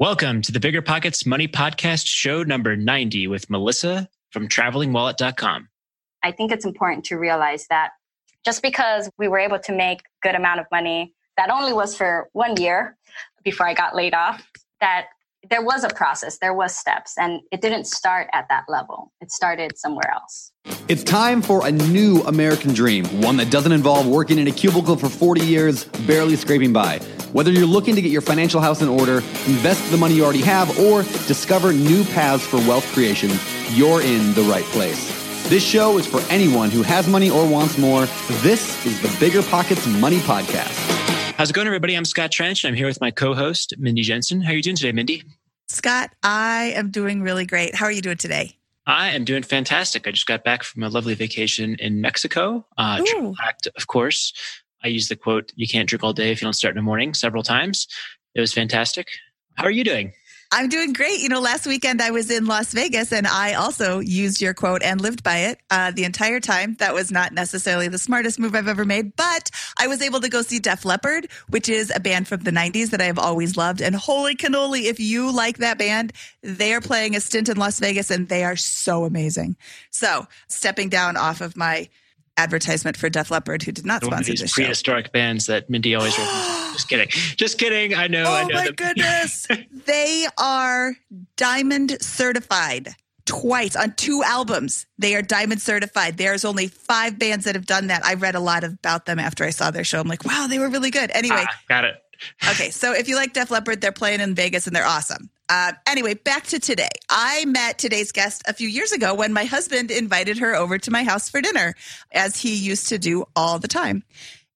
Welcome to the Bigger Pockets Money Podcast, show number 90 with Melissa from travelingwallet.com. I think it's important to realize that just because we were able to make good amount of money, that only was for one year before I got laid off, that there was a process, there was steps, and it didn't start at that level. It started somewhere else. It's time for a new American dream, one that doesn't involve working in a cubicle for 40 years, barely scraping by. Whether you're looking to get your financial house in order, invest the money you already have, or discover new paths for wealth creation, you're in the right place. This show is for anyone who has money or wants more. This is the Bigger Pockets Money Podcast. How's it going, everybody? I'm Scott Trench. And I'm here with my co-host, Mindy Jensen. How are you doing today, Mindy? Scott, I am doing really great. How are you doing today? I am doing fantastic. I just got back from a lovely vacation in Mexico. Uh, tracked, of course, I use the quote, you can't drink all day if you don't start in the morning several times. It was fantastic. How are you doing? I'm doing great. You know, last weekend I was in Las Vegas and I also used your quote and lived by it uh, the entire time. That was not necessarily the smartest move I've ever made, but I was able to go see Def Leppard, which is a band from the 90s that I have always loved. And holy cannoli, if you like that band, they are playing a stint in Las Vegas and they are so amazing. So stepping down off of my advertisement for Def Leppard, who did not One sponsor of these this prehistoric show. bands that Mindy always. Just kidding. Just kidding. I know. Oh I know my that- goodness. they are diamond certified twice on two albums. They are diamond certified. There's only five bands that have done that. I read a lot about them after I saw their show. I'm like, wow, they were really good. Anyway, Ah, got it. okay, so if you like Def Leppard, they're playing in Vegas and they're awesome. Uh, anyway, back to today. I met today's guest a few years ago when my husband invited her over to my house for dinner, as he used to do all the time.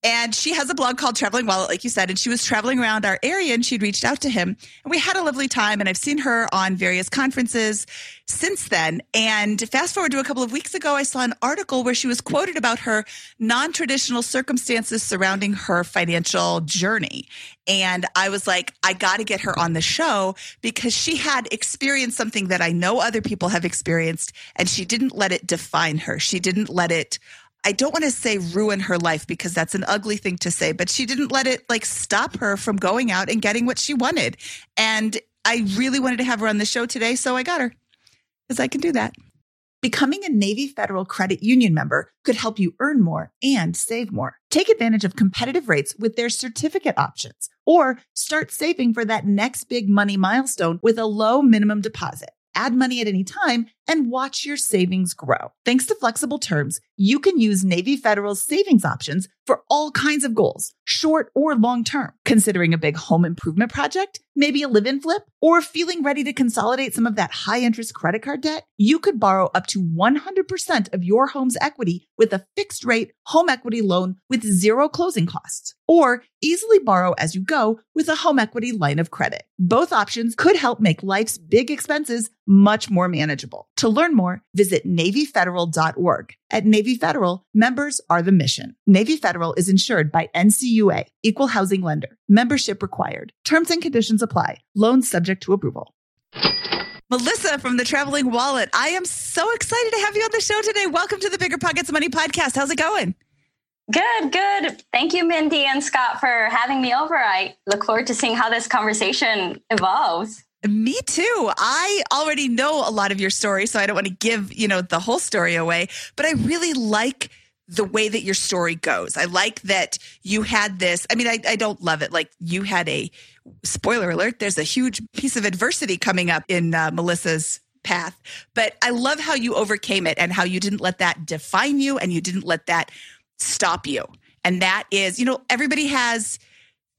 And she has a blog called Traveling Wallet, like you said, and she was traveling around our area and she'd reached out to him. And we had a lovely time. And I've seen her on various conferences since then. And fast forward to a couple of weeks ago, I saw an article where she was quoted about her non traditional circumstances surrounding her financial journey. And I was like, I got to get her on the show because she had experienced something that I know other people have experienced, and she didn't let it define her. She didn't let it I don't want to say ruin her life because that's an ugly thing to say, but she didn't let it like stop her from going out and getting what she wanted. And I really wanted to have her on the show today, so I got her because I can do that. Becoming a Navy Federal Credit Union member could help you earn more and save more. Take advantage of competitive rates with their certificate options or start saving for that next big money milestone with a low minimum deposit. Add money at any time and watch your savings grow. Thanks to flexible terms, you can use Navy Federal's savings options for all kinds of goals, short or long term. Considering a big home improvement project, maybe a live in flip, or feeling ready to consolidate some of that high interest credit card debt, you could borrow up to 100% of your home's equity with a fixed rate home equity loan with zero closing costs, or easily borrow as you go with a home equity line of credit. Both options could help make life's big expenses much more manageable. To learn more, visit NavyFederal.org. At Navy Federal, members are the mission. Navy Federal is insured by NCUA, Equal Housing Lender. Membership required. Terms and conditions apply. Loans subject to approval. Melissa from the Traveling Wallet. I am so excited to have you on the show today. Welcome to the Bigger Pockets Money podcast. How's it going? Good, good. Thank you, Mindy and Scott, for having me over. I look forward to seeing how this conversation evolves. Me too. I already know a lot of your story, so I don't want to give, you know, the whole story away, but I really like the way that your story goes. I like that you had this. I mean, I, I don't love it. Like you had a spoiler alert, there's a huge piece of adversity coming up in uh, Melissa's path, but I love how you overcame it and how you didn't let that define you and you didn't let that stop you. And that is, you know, everybody has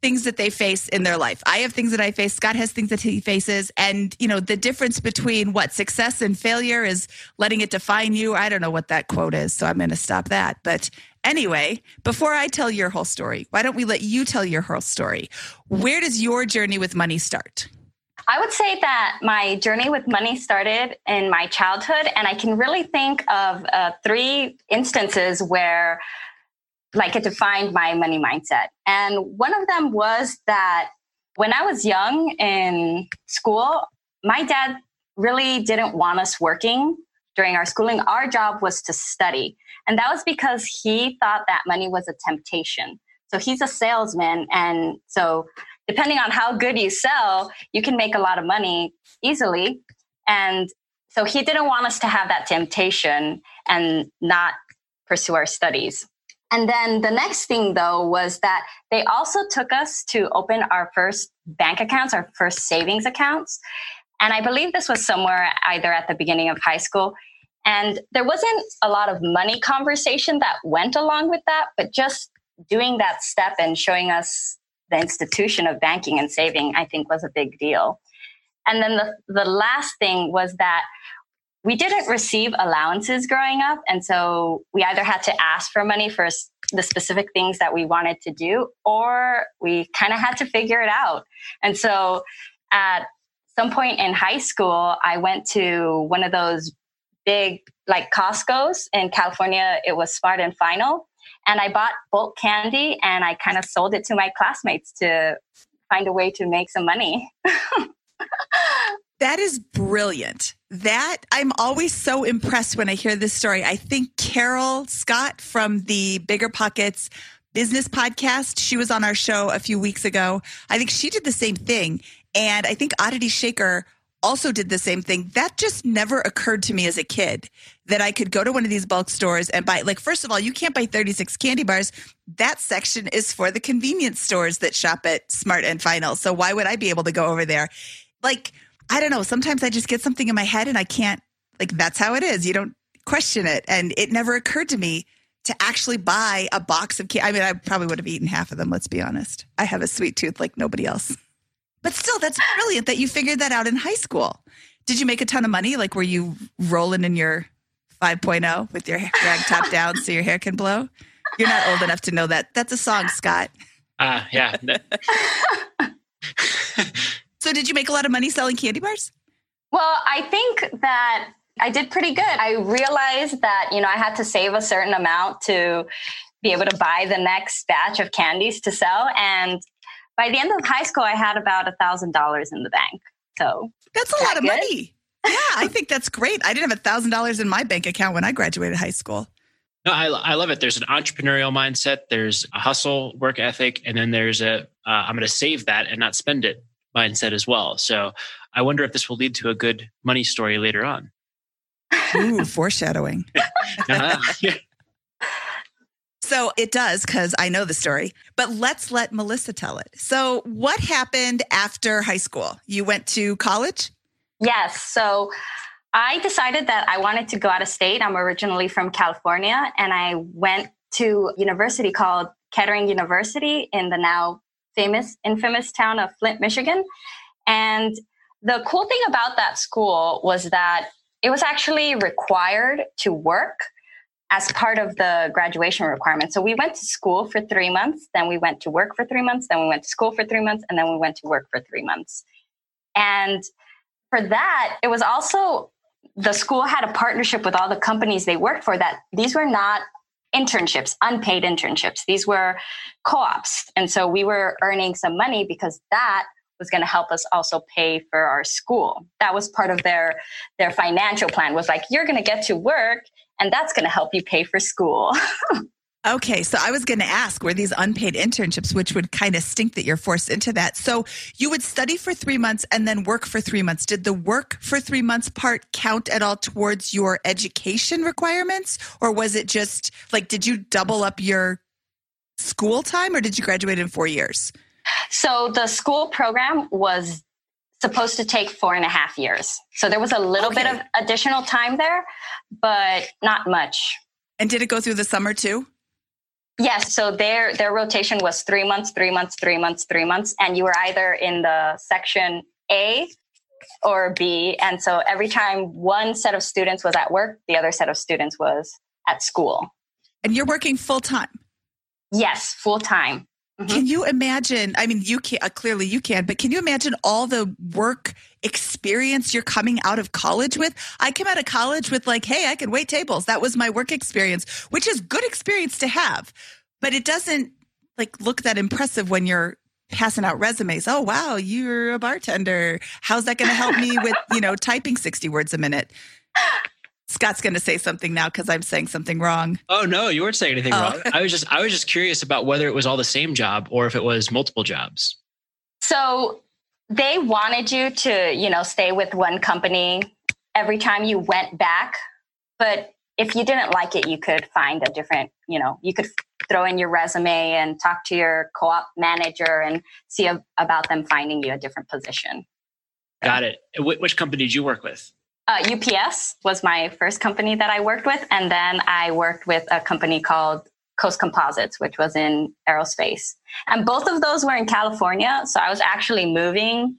things that they face in their life. I have things that I face. Scott has things that he faces. And, you know, the difference between what success and failure is letting it define you. I don't know what that quote is, so I'm going to stop that. But anyway, before I tell your whole story, why don't we let you tell your whole story? Where does your journey with money start? I would say that my journey with money started in my childhood, and I can really think of uh, three instances where like it defined my money mindset. And one of them was that when I was young in school, my dad really didn't want us working during our schooling. Our job was to study. And that was because he thought that money was a temptation. So he's a salesman. And so depending on how good you sell, you can make a lot of money easily. And so he didn't want us to have that temptation and not pursue our studies. And then the next thing, though, was that they also took us to open our first bank accounts, our first savings accounts. And I believe this was somewhere either at the beginning of high school. And there wasn't a lot of money conversation that went along with that, but just doing that step and showing us the institution of banking and saving, I think was a big deal. And then the, the last thing was that we didn't receive allowances growing up. And so we either had to ask for money for the specific things that we wanted to do, or we kind of had to figure it out. And so at some point in high school, I went to one of those big, like Costco's in California. It was Smart and Final. And I bought bulk candy and I kind of sold it to my classmates to find a way to make some money. That is brilliant. That I'm always so impressed when I hear this story. I think Carol Scott from the Bigger Pockets business podcast, she was on our show a few weeks ago. I think she did the same thing. And I think Aditi Shekar also did the same thing. That just never occurred to me as a kid that I could go to one of these bulk stores and buy, like, first of all, you can't buy 36 candy bars. That section is for the convenience stores that shop at Smart and Final. So why would I be able to go over there? Like, I don't know. Sometimes I just get something in my head and I can't, like, that's how it is. You don't question it. And it never occurred to me to actually buy a box of candy. I mean, I probably would have eaten half of them, let's be honest. I have a sweet tooth like nobody else. But still, that's brilliant that you figured that out in high school. Did you make a ton of money? Like, were you rolling in your 5.0 with your rag top down so your hair can blow? You're not old enough to know that. That's a song, Scott. Ah, uh, yeah. So, did you make a lot of money selling candy bars? Well, I think that I did pretty good. I realized that, you know, I had to save a certain amount to be able to buy the next batch of candies to sell. And by the end of high school, I had about a thousand dollars in the bank. So that's a lot of good? money. Yeah, I think that's great. I didn't have a thousand dollars in my bank account when I graduated high school. No, I, I love it. There's an entrepreneurial mindset. There's a hustle, work ethic, and then there's a uh, I'm going to save that and not spend it mindset as well. So I wonder if this will lead to a good money story later on. Ooh, foreshadowing. uh-huh. So it does because I know the story, but let's let Melissa tell it. So, what happened after high school? You went to college? Yes. So, I decided that I wanted to go out of state. I'm originally from California, and I went to university called Kettering University in the now famous, infamous town of Flint, Michigan. And the cool thing about that school was that it was actually required to work as part of the graduation requirement. So we went to school for three months, then we went to work for three months, then we went to school for three months, and then we went to work for three months. And for that, it was also the school had a partnership with all the companies they worked for that these were not internships, unpaid internships. These were co ops. And so we were earning some money because that was going to help us also pay for our school. That was part of their their financial plan was like you're going to get to work and that's going to help you pay for school. Okay, so I was going to ask were these unpaid internships, which would kind of stink that you're forced into that. So you would study for three months and then work for three months. Did the work for three months part count at all towards your education requirements? Or was it just like, did you double up your school time or did you graduate in four years? So the school program was supposed to take four and a half years. So there was a little okay. bit of additional time there, but not much. And did it go through the summer too? Yes. So their their rotation was three months, three months, three months, three months, and you were either in the section A or B. And so every time one set of students was at work, the other set of students was at school. And you're working full time. Yes, full time. Mm-hmm. Can you imagine? I mean, you can uh, clearly you can, but can you imagine all the work experience you're coming out of college with? I came out of college with like, hey, I can wait tables. That was my work experience, which is good experience to have, but it doesn't like look that impressive when you're passing out resumes. Oh, wow, you're a bartender. How's that going to help me with, you know, typing 60 words a minute? Scott's going to say something now because I'm saying something wrong. Oh no, you weren't saying anything oh. wrong. I was just I was just curious about whether it was all the same job or if it was multiple jobs. So they wanted you to, you know, stay with one company every time you went back. But if you didn't like it, you could find a different, you know, you could throw in your resume and talk to your co op manager and see a, about them finding you a different position. Got it. Which company did you work with? Uh, UPS was my first company that I worked with. And then I worked with a company called Coast Composites, which was in aerospace. And both of those were in California. So I was actually moving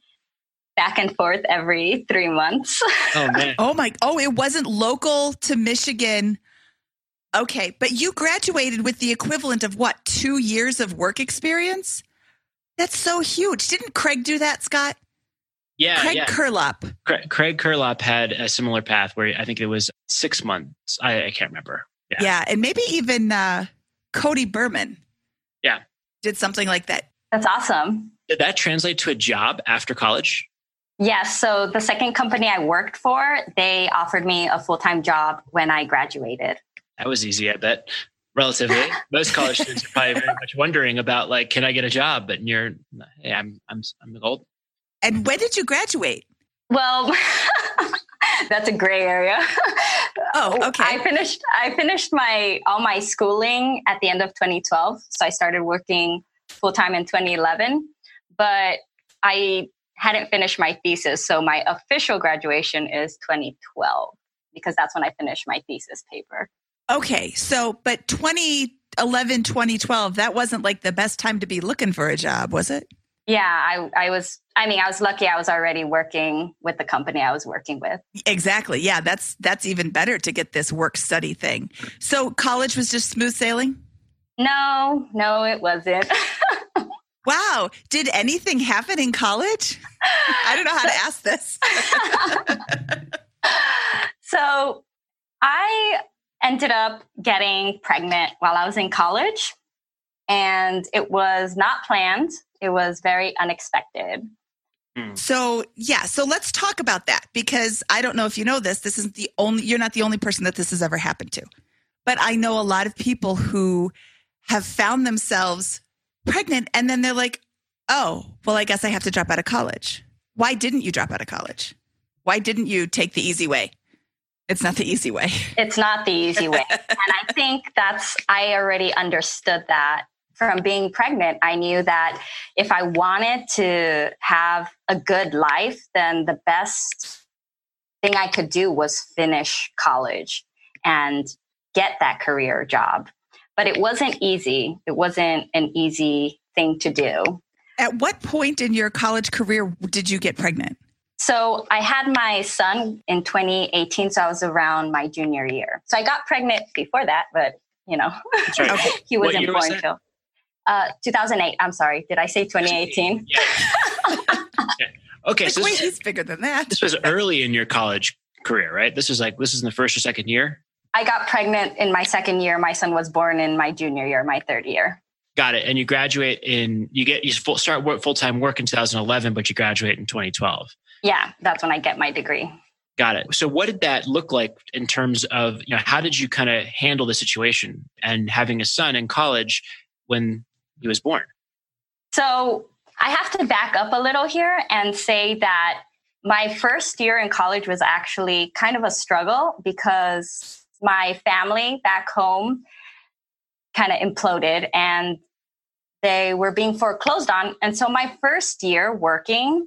back and forth every three months. Oh man. oh my oh, it wasn't local to Michigan. Okay, but you graduated with the equivalent of what, two years of work experience? That's so huge. Didn't Craig do that, Scott? Yeah, Craig yeah. Curelop. Craig, Craig Curelop had a similar path where I think it was six months. I, I can't remember. Yeah. yeah, and maybe even uh, Cody Berman. Yeah, did something like that. That's awesome. Did that translate to a job after college? Yes. So the second company I worked for, they offered me a full time job when I graduated. That was easy, I bet. Relatively, most college students are probably very much wondering about like, can I get a job? But you're, hey, I'm, I'm, I'm old. And when did you graduate? Well, that's a gray area. Oh, oh, okay. I finished. I finished my all my schooling at the end of 2012. So I started working full time in 2011, but I hadn't finished my thesis. So my official graduation is 2012 because that's when I finished my thesis paper. Okay. So, but 2011, 2012, that wasn't like the best time to be looking for a job, was it? Yeah, I, I was, I mean, I was lucky I was already working with the company I was working with. Exactly. Yeah. That's, that's even better to get this work study thing. So college was just smooth sailing? No, no, it wasn't. Wow. Did anything happen in college? I don't know how to ask this. so I ended up getting pregnant while I was in college, and it was not planned, it was very unexpected. Hmm. So, yeah, so let's talk about that because I don't know if you know this. This is the only, you're not the only person that this has ever happened to. But I know a lot of people who have found themselves pregnant and then they're like, oh, well, I guess I have to drop out of college. Why didn't you drop out of college? Why didn't you take the easy way? It's not the easy way. It's not the easy way. and I think that's, I already understood that from being pregnant. I knew that if I wanted to have a good life, then the best thing I could do was finish college and get that career job but it wasn't easy. It wasn't an easy thing to do. At what point in your college career did you get pregnant? So I had my son in 2018, so I was around my junior year. So I got pregnant before that, but you know, okay. he wasn't born until uh, 2008. I'm sorry, did I say 2018? Yeah. Okay, like, so wait, he's bigger than that. This was early in your college career, right? This was like this is in the first or second year. I got pregnant in my second year. My son was born in my junior year, my third year. Got it. And you graduate in you get you full, start work full time work in 2011, but you graduate in 2012. Yeah, that's when I get my degree. Got it. So what did that look like in terms of, you know, how did you kind of handle the situation and having a son in college when he was born? So I have to back up a little here and say that my first year in college was actually kind of a struggle because my family back home kind of imploded and they were being foreclosed on. And so my first year working,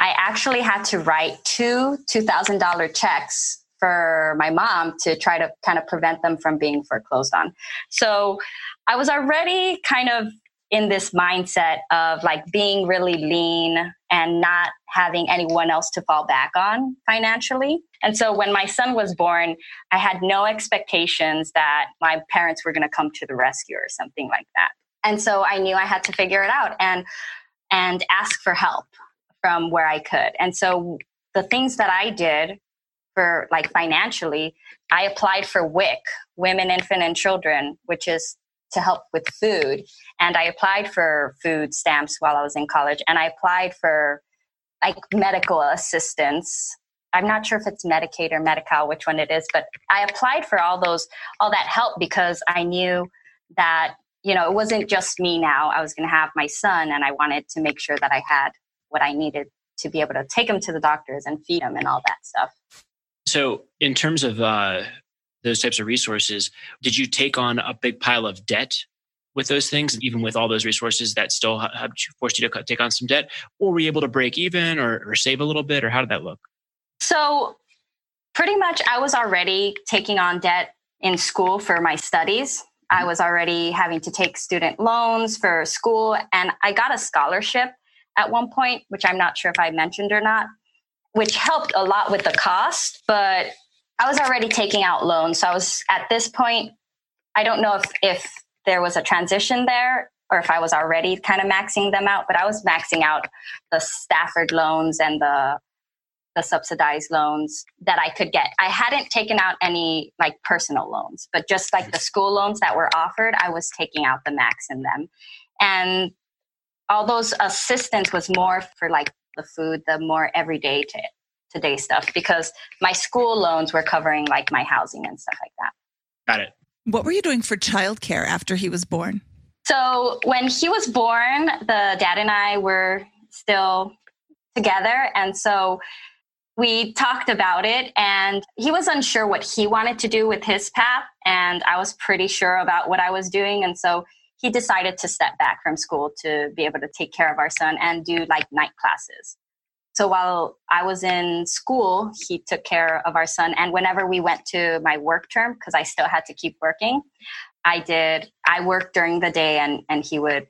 I actually had to write two $2,000 checks for my mom to try to kind of prevent them from being foreclosed on. So I was already kind of in this mindset of like being really lean and not having anyone else to fall back on financially. And so when my son was born, I had no expectations that my parents were going to come to the rescue or something like that. And so I knew I had to figure it out and and ask for help from where I could. And so the things that I did for like financially, I applied for WIC, Women, Infant and Children, which is to help with food. And I applied for food stamps while I was in college and I applied for like medical assistance. I'm not sure if it's Medicaid or Medi-Cal, which one it is, but I applied for all those, all that help because I knew that you know, it wasn't just me now. I was going to have my son, and I wanted to make sure that I had what I needed to be able to take him to the doctors and feed him and all that stuff. So, in terms of uh, those types of resources, did you take on a big pile of debt with those things, even with all those resources that still have forced you to take on some debt, or were you able to break even or, or save a little bit, or how did that look? So, pretty much, I was already taking on debt in school for my studies. I mm-hmm. was already having to take student loans for school, and I got a scholarship at one point, which I'm not sure if I mentioned or not, which helped a lot with the cost. But I was already taking out loans. So I was at this point, I don't know if, if there was a transition there or if I was already kind of maxing them out, but I was maxing out the Stafford loans and the the subsidized loans that I could get. I hadn't taken out any like personal loans, but just like the school loans that were offered, I was taking out the max in them. And all those assistance was more for like the food, the more everyday to today stuff because my school loans were covering like my housing and stuff like that. Got it. What were you doing for childcare after he was born? So when he was born, the dad and I were still together. And so we talked about it and he was unsure what he wanted to do with his path. And I was pretty sure about what I was doing. And so he decided to step back from school to be able to take care of our son and do like night classes. So while I was in school, he took care of our son. And whenever we went to my work term, because I still had to keep working, I did, I worked during the day and, and he would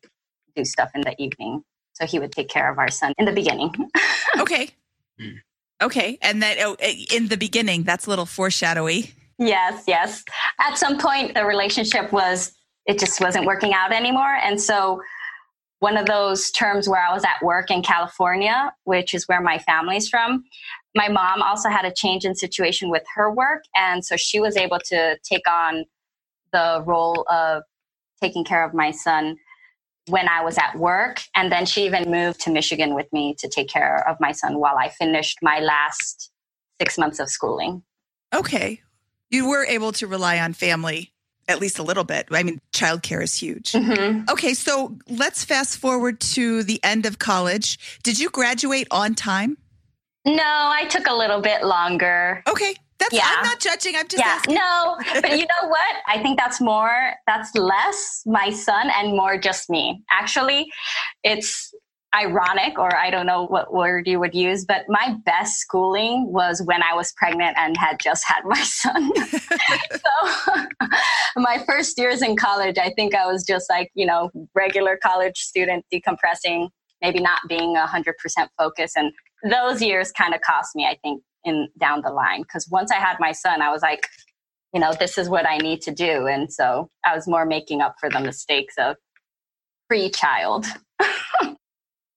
do stuff in the evening. So he would take care of our son in the beginning. okay. Okay. And then oh, eh, in the beginning, that's a little foreshadowy. Yes, yes. At some point, the relationship was, it just wasn't working out anymore. And so one of those terms where I was at work in California, which is where my family's from. My mom also had a change in situation with her work. And so she was able to take on the role of taking care of my son when I was at work. And then she even moved to Michigan with me to take care of my son while I finished my last six months of schooling. Okay. You were able to rely on family at least a little bit. I mean, childcare is huge. Mm-hmm. Okay, so let's fast forward to the end of college. Did you graduate on time? No, I took a little bit longer. Okay. That's yeah. I'm not judging. I'm just yeah. Asking. No, but you know what? I think that's more that's less my son and more just me. Actually, it's ironic or I don't know what word you would use, but my best schooling was when I was pregnant and had just had my son. so my first years in college, I think I was just like, you know, regular college student decompressing, maybe not being 100% focused. And those years kind of cost me, I think, in down the line. Because once I had my son, I was like, you know, this is what I need to do. And so I was more making up for the mistakes of pre child.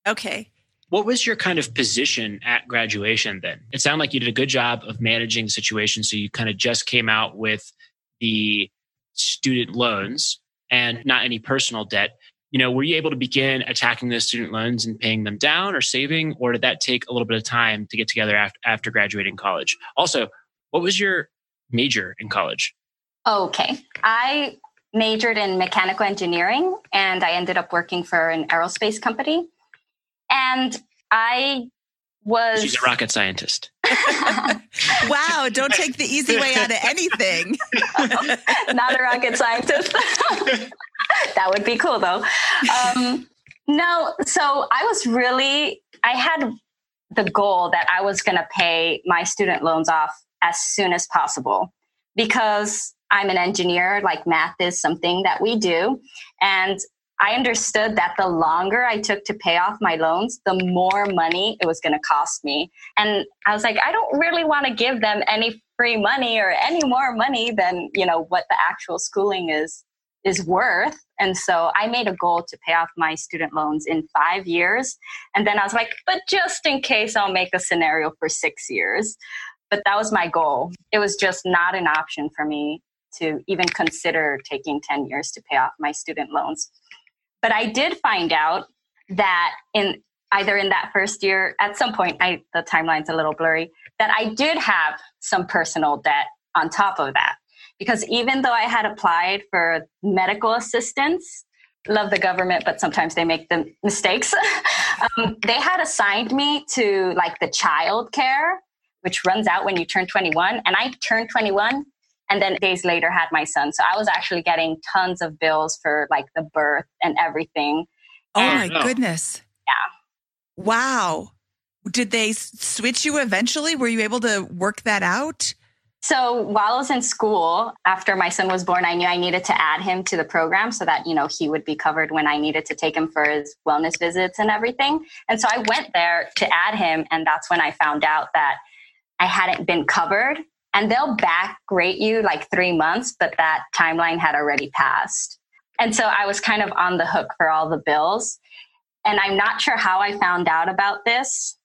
Okay. What was your kind of position at graduation then? It sounded like you did a good job of managing the situation. So you kind of just came out with the student loans and not any personal debt. You know, were you able to begin attacking those student loans and paying them down or saving, or did that take a little bit of time to get together after, after graduating college? Also, what was your major in college? Okay. I majored in mechanical engineering and I ended up working for an aerospace company. And I was. She's a rocket scientist. wow, don't take the easy way out of anything. Not a rocket scientist. that would be cool though. Um, no, so I was really, I had the goal that I was going to pay my student loans off as soon as possible because I'm an engineer, like math is something that we do. And I understood that the longer I took to pay off my loans, the more money it was going to cost me. And I was like, I don't really want to give them any free money or any more money than, you know, what the actual schooling is is worth. And so I made a goal to pay off my student loans in 5 years. And then I was like, but just in case I'll make a scenario for 6 years. But that was my goal. It was just not an option for me to even consider taking 10 years to pay off my student loans. But I did find out that in either in that first year, at some point, I, the timeline's a little blurry, that I did have some personal debt on top of that. because even though I had applied for medical assistance, love the government, but sometimes they make the mistakes. um, they had assigned me to like the child care, which runs out when you turn 21. And I turned 21 and then days later had my son. So I was actually getting tons of bills for like the birth and everything. Oh and, my goodness. Yeah. Wow. Did they switch you eventually? Were you able to work that out? So while I was in school, after my son was born, I knew I needed to add him to the program so that, you know, he would be covered when I needed to take him for his wellness visits and everything. And so I went there to add him. And that's when I found out that I hadn't been covered. And they'll back rate you like three months, but that timeline had already passed. And so I was kind of on the hook for all the bills. And I'm not sure how I found out about this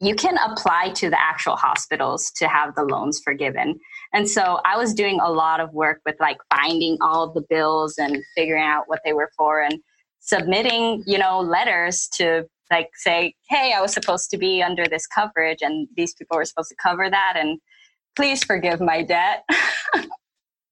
you can apply to the actual hospitals to have the loans forgiven. And so I was doing a lot of work with like finding all the bills and figuring out what they were for and submitting, you know, letters to like say, hey, I was supposed to be under this coverage and these people were supposed to cover that and please forgive my debt.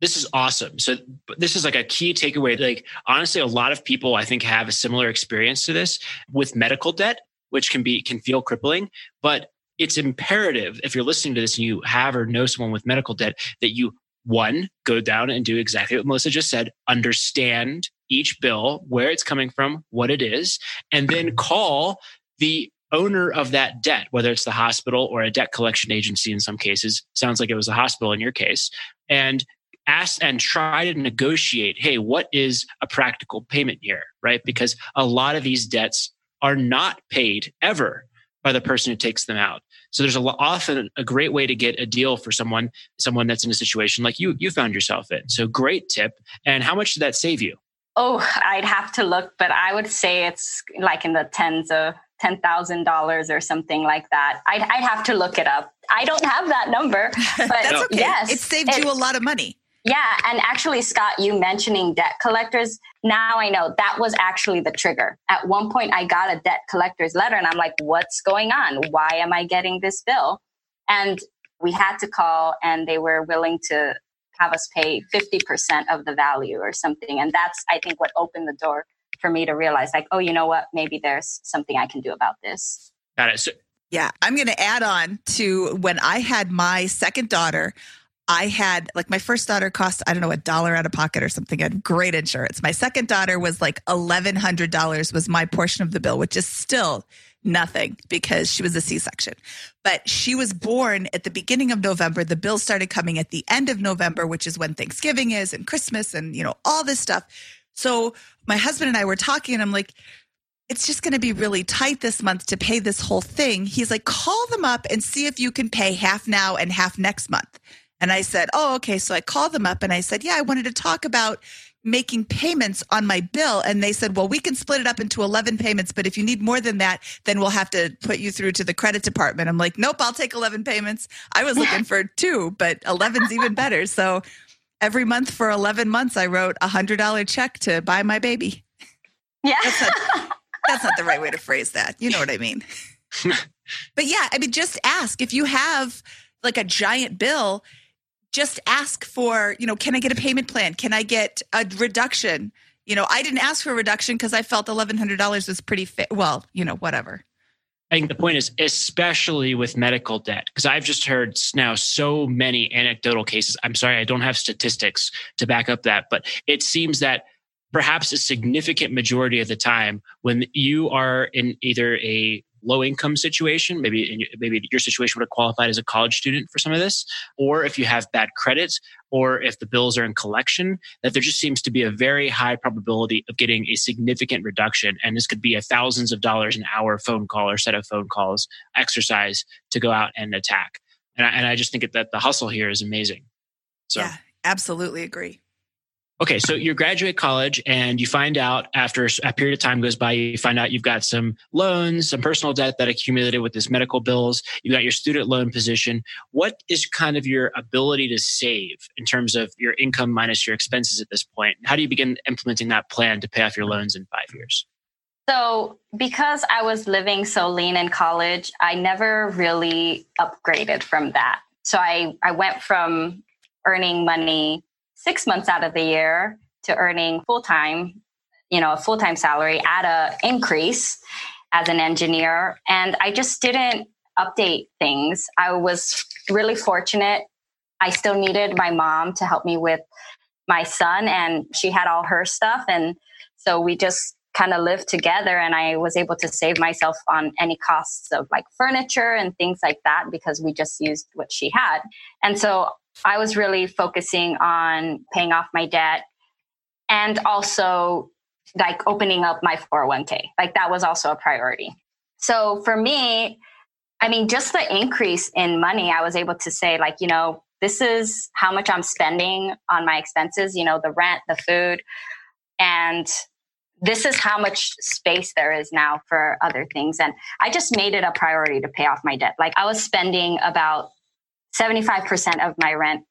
this is awesome. So this is like a key takeaway. Like honestly, a lot of people I think have a similar experience to this with medical debt which can be can feel crippling but it's imperative if you're listening to this and you have or know someone with medical debt that you one go down and do exactly what melissa just said understand each bill where it's coming from what it is and then call the owner of that debt whether it's the hospital or a debt collection agency in some cases sounds like it was a hospital in your case and ask and try to negotiate hey what is a practical payment here right because a lot of these debts are not paid ever by the person who takes them out. So there's a often a great way to get a deal for someone, someone that's in a situation like you you found yourself in. So great tip. And how much did that save you? Oh, I'd have to look, but I would say it's like in the tens of ten thousand dollars or something like that. I'd, I'd have to look it up. I don't have that number, but that's okay. Yes, it saved it, you a lot of money. Yeah. And actually, Scott, you mentioning debt collectors, now I know that was actually the trigger. At one point, I got a debt collector's letter and I'm like, what's going on? Why am I getting this bill? And we had to call and they were willing to have us pay 50% of the value or something. And that's, I think, what opened the door for me to realize, like, oh, you know what? Maybe there's something I can do about this. Got it. So- yeah, I'm going to add on to when I had my second daughter. I had like my first daughter cost, I don't know, a dollar out of pocket or something. I had great insurance. My second daughter was like $1,100 was my portion of the bill, which is still nothing because she was a C-section. But she was born at the beginning of November. The bill started coming at the end of November, which is when Thanksgiving is and Christmas and, you know, all this stuff. So my husband and I were talking and I'm like, it's just going to be really tight this month to pay this whole thing. He's like, call them up and see if you can pay half now and half next month. And I said, Oh, okay. So I called them up and I said, Yeah, I wanted to talk about making payments on my bill. And they said, Well, we can split it up into 11 payments, but if you need more than that, then we'll have to put you through to the credit department. I'm like, Nope, I'll take 11 payments. I was looking for two, but 11's even better. So every month for 11 months, I wrote a $100 check to buy my baby. Yeah. That's not, that's not the right way to phrase that. You know what I mean? but yeah, I mean, just ask if you have like a giant bill just ask for, you know, can I get a payment plan? Can I get a reduction? You know, I didn't ask for a reduction because I felt $1,100 was pretty fit. Well, you know, whatever. I think the point is, especially with medical debt, because I've just heard now so many anecdotal cases. I'm sorry, I don't have statistics to back up that, but it seems that perhaps a significant majority of the time when you are in either a low income situation, maybe in, maybe your situation would have qualified as a college student for some of this, or if you have bad credit, or if the bills are in collection, that there just seems to be a very high probability of getting a significant reduction. And this could be a thousands of dollars an hour phone call or set of phone calls exercise to go out and attack. And I, and I just think that the hustle here is amazing. So. Yeah, absolutely agree. Okay, so you graduate college and you find out after a period of time goes by, you find out you've got some loans, some personal debt that accumulated with this medical bills. You got your student loan position. What is kind of your ability to save in terms of your income minus your expenses at this point? How do you begin implementing that plan to pay off your loans in five years? So, because I was living so lean in college, I never really upgraded from that. So, I, I went from earning money six months out of the year to earning full time, you know, a full time salary at a increase as an engineer. And I just didn't update things. I was really fortunate. I still needed my mom to help me with my son, and she had all her stuff. And so we just kind of lived together and I was able to save myself on any costs of like furniture and things like that because we just used what she had. And so I was really focusing on paying off my debt and also like opening up my 401k. Like that was also a priority. So for me, I mean, just the increase in money, I was able to say, like, you know, this is how much I'm spending on my expenses, you know, the rent, the food. And this is how much space there is now for other things. And I just made it a priority to pay off my debt. Like I was spending about 75% of my rent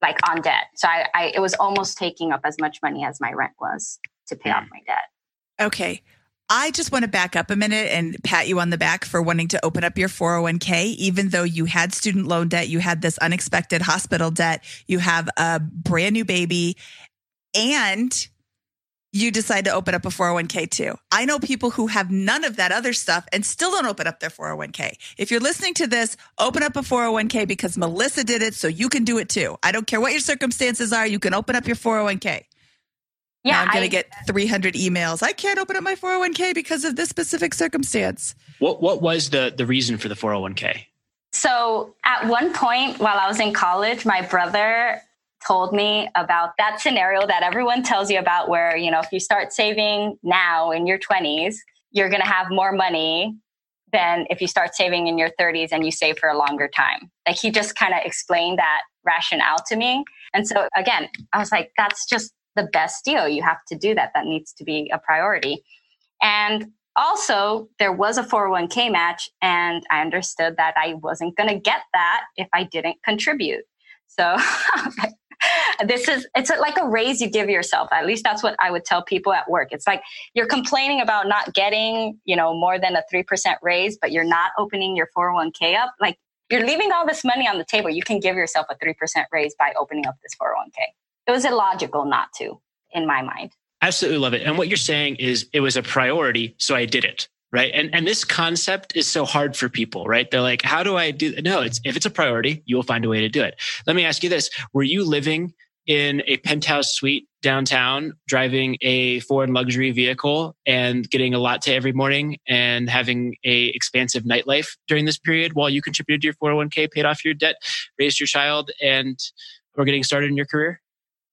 like on debt. So I, I it was almost taking up as much money as my rent was to pay off hmm. my debt. Okay. I just want to back up a minute and pat you on the back for wanting to open up your 401k. Even though you had student loan debt, you had this unexpected hospital debt, you have a brand new baby, and you decide to open up a 401k too. I know people who have none of that other stuff and still don't open up their 401k. If you're listening to this, open up a 401k because Melissa did it so you can do it too. I don't care what your circumstances are, you can open up your 401k. Yeah, now I'm going to get 300 emails. I can't open up my 401k because of this specific circumstance. What what was the the reason for the 401k? So, at one point while I was in college, my brother told me about that scenario that everyone tells you about where, you know, if you start saving now in your 20s, you're going to have more money than if you start saving in your 30s and you save for a longer time. Like he just kind of explained that rationale to me. And so again, I was like, that's just the best deal. You have to do that. That needs to be a priority. And also, there was a 401k match, and I understood that I wasn't going to get that if I didn't contribute. So this is it's like a raise you give yourself. At least that's what i would tell people at work. It's like you're complaining about not getting you know more than a 3% raise but you're not opening your 401k up. Like you're leaving all this money on the table. You can give yourself a 3% raise by opening up this 401k it was illogical not to in my mind. Absolutely love it. And what you're saying is it was a priority so i did it right? And and this concept is so hard for people right? They're like how do i do no it's if it's a priority you will find a way to do it. Let me ask you this. Were you living in a penthouse suite downtown driving a foreign luxury vehicle and getting a latte every morning and having a expansive nightlife during this period while you contributed to your 401k paid off your debt raised your child and were getting started in your career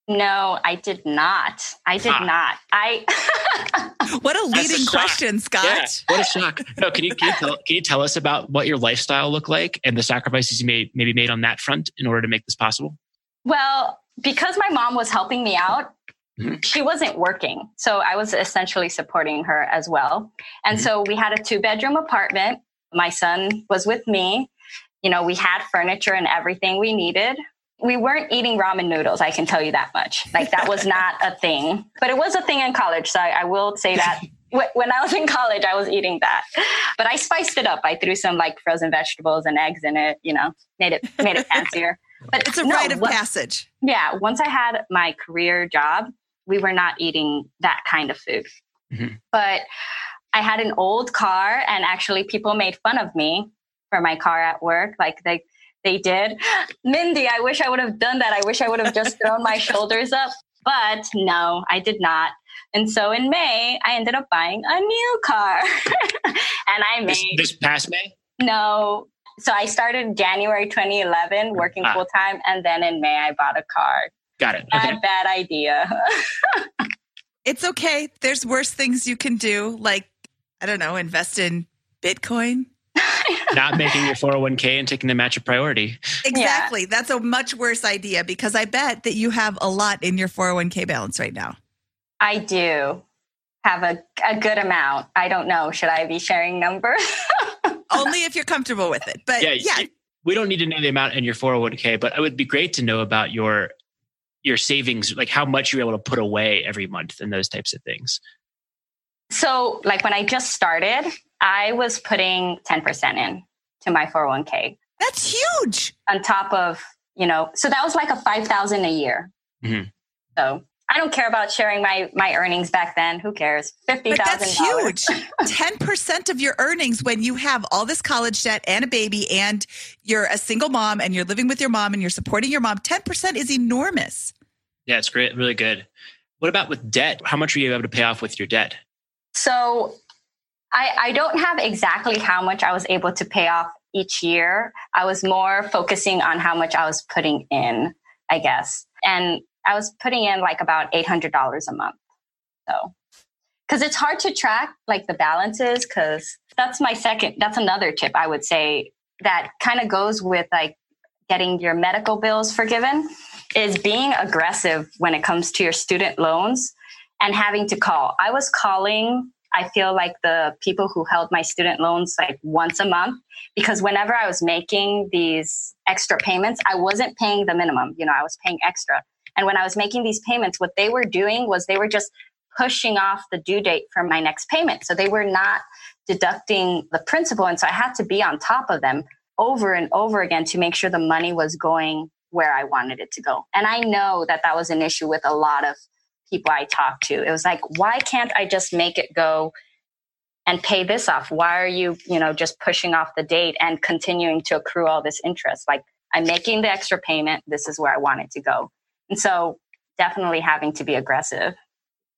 no, I did not. I did ah. not. I. what a leading a question, Scott. Yeah, what a shock. No, can you can you, tell, can you tell us about what your lifestyle looked like and the sacrifices you made maybe made on that front in order to make this possible? Well, because my mom was helping me out, mm-hmm. she wasn't working, so I was essentially supporting her as well. And mm-hmm. so we had a two bedroom apartment. My son was with me. You know, we had furniture and everything we needed we weren't eating ramen noodles. I can tell you that much. Like that was not a thing, but it was a thing in college. So I, I will say that when I was in college, I was eating that, but I spiced it up. I threw some like frozen vegetables and eggs in it. You know, made it made it fancier. But it's a no, rite of passage. Yeah. Once I had my career job, we were not eating that kind of food. Mm-hmm. But I had an old car, and actually, people made fun of me for my car at work. Like they they did. Mindy, I wish I would have done that. I wish I would have just thrown my shoulders up. But no, I did not. And so in May, I ended up buying a new car. and I made. This, this, past May? No. So I started January 2011 working ah. full time. And then in May, I bought a car. Got it. Okay. Bad, bad idea. it's okay. There's worse things you can do, like, I don't know, invest in Bitcoin not making your 401k and taking the match a priority. Exactly. Yeah. That's a much worse idea because I bet that you have a lot in your 401k balance right now. I do have a, a good amount. I don't know. Should I be sharing numbers? Only if you're comfortable with it. But yeah, yeah. We don't need to know the amount in your 401k, but it would be great to know about your your savings, like how much you're able to put away every month and those types of things. So, like when I just started, I was putting 10% in to my 401k. That's huge. On top of, you know, so that was like a 5,000 a year. Mm-hmm. So I don't care about sharing my my earnings back then. Who cares? Fifty thousand. That's huge. Ten percent of your earnings when you have all this college debt and a baby, and you're a single mom, and you're living with your mom, and you're supporting your mom. Ten percent is enormous. Yeah, it's great. Really good. What about with debt? How much are you able to pay off with your debt? So, I I don't have exactly how much I was able to pay off each year. I was more focusing on how much I was putting in, I guess, and I was putting in like about $800 a month. So, because it's hard to track like the balances, because that's my second, that's another tip I would say that kind of goes with like getting your medical bills forgiven is being aggressive when it comes to your student loans and having to call. I was calling I feel like the people who held my student loans like once a month because whenever I was making these extra payments, I wasn't paying the minimum. You know, I was paying extra. And when I was making these payments, what they were doing was they were just pushing off the due date for my next payment. So they were not deducting the principal. And so I had to be on top of them over and over again to make sure the money was going where I wanted it to go. And I know that that was an issue with a lot of people I talked to. It was like, why can't I just make it go and pay this off? Why are you, you know, just pushing off the date and continuing to accrue all this interest? Like, I'm making the extra payment. This is where I want it to go. And so definitely having to be aggressive.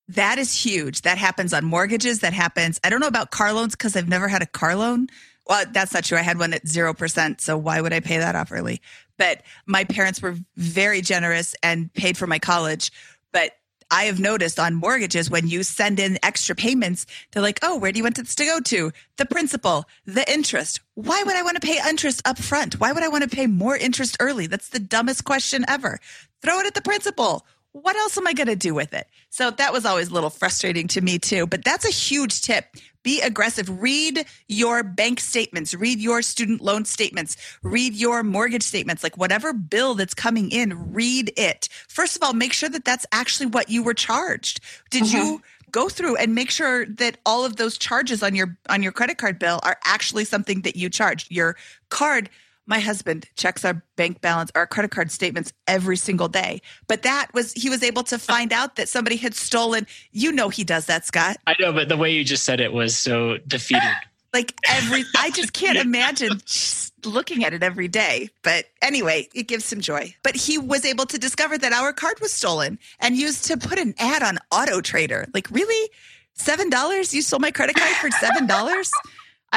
That is huge. That happens on mortgages. That happens. I don't know about car loans because I've never had a car loan. Well, that's not true. I had one at 0%. So why would I pay that off early? But my parents were very generous and paid for my college. But I have noticed on mortgages when you send in extra payments, they're like, oh, where do you want this to go to? The principal, the interest. Why would I want to pay interest up front? Why would I want to pay more interest early? That's the dumbest question ever. Throw it at the principal. What else am I going to do with it? So that was always a little frustrating to me too. But that's a huge tip. Be aggressive. Read your bank statements, read your student loan statements, read your mortgage statements, like whatever bill that's coming in, read it. First of all, make sure that that's actually what you were charged. Did mm-hmm. you go through and make sure that all of those charges on your on your credit card bill are actually something that you charged? Your card my husband checks our bank balance, our credit card statements every single day. But that was, he was able to find out that somebody had stolen. You know, he does that, Scott. I know, but the way you just said it was so defeated. like every, I just can't imagine looking at it every day. But anyway, it gives some joy. But he was able to discover that our card was stolen and used to put an ad on Auto Trader. Like, really? $7? You stole my credit card for $7?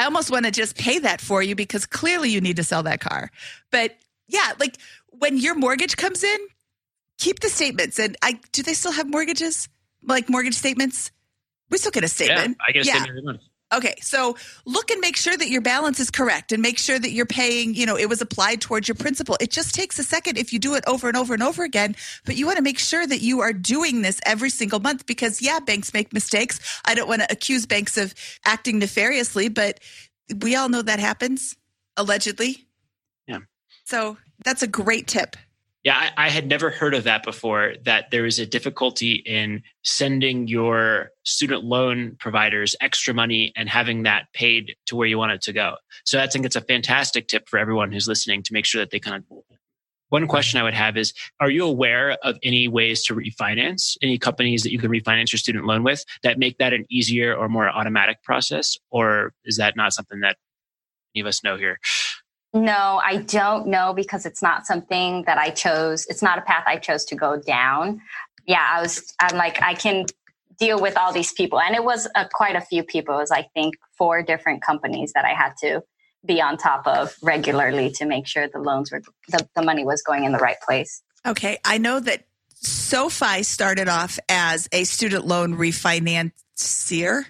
I almost want to just pay that for you because clearly you need to sell that car. But yeah, like when your mortgage comes in, keep the statements. And I do they still have mortgages? Like mortgage statements? We still get a statement. Yeah, I get a yeah. statement every month. Okay, so look and make sure that your balance is correct and make sure that you're paying, you know, it was applied towards your principal. It just takes a second if you do it over and over and over again, but you want to make sure that you are doing this every single month because, yeah, banks make mistakes. I don't want to accuse banks of acting nefariously, but we all know that happens, allegedly. Yeah. So that's a great tip. Yeah, I, I, had never heard of that before. That there is a difficulty in sending your student loan providers extra money and having that paid to where you want it to go. So I think it's a fantastic tip for everyone who's listening to make sure that they kind of. One question I would have is Are you aware of any ways to refinance, any companies that you can refinance your student loan with that make that an easier or more automatic process? Or is that not something that any of us know here? No, I don't know because it's not something that I chose. It's not a path I chose to go down. Yeah, I was, I'm like, I can deal with all these people. And it was a, quite a few people. It was, I think, four different companies that I had to be on top of regularly to make sure the loans were, the, the money was going in the right place. Okay. I know that SoFi started off as a student loan refinancier,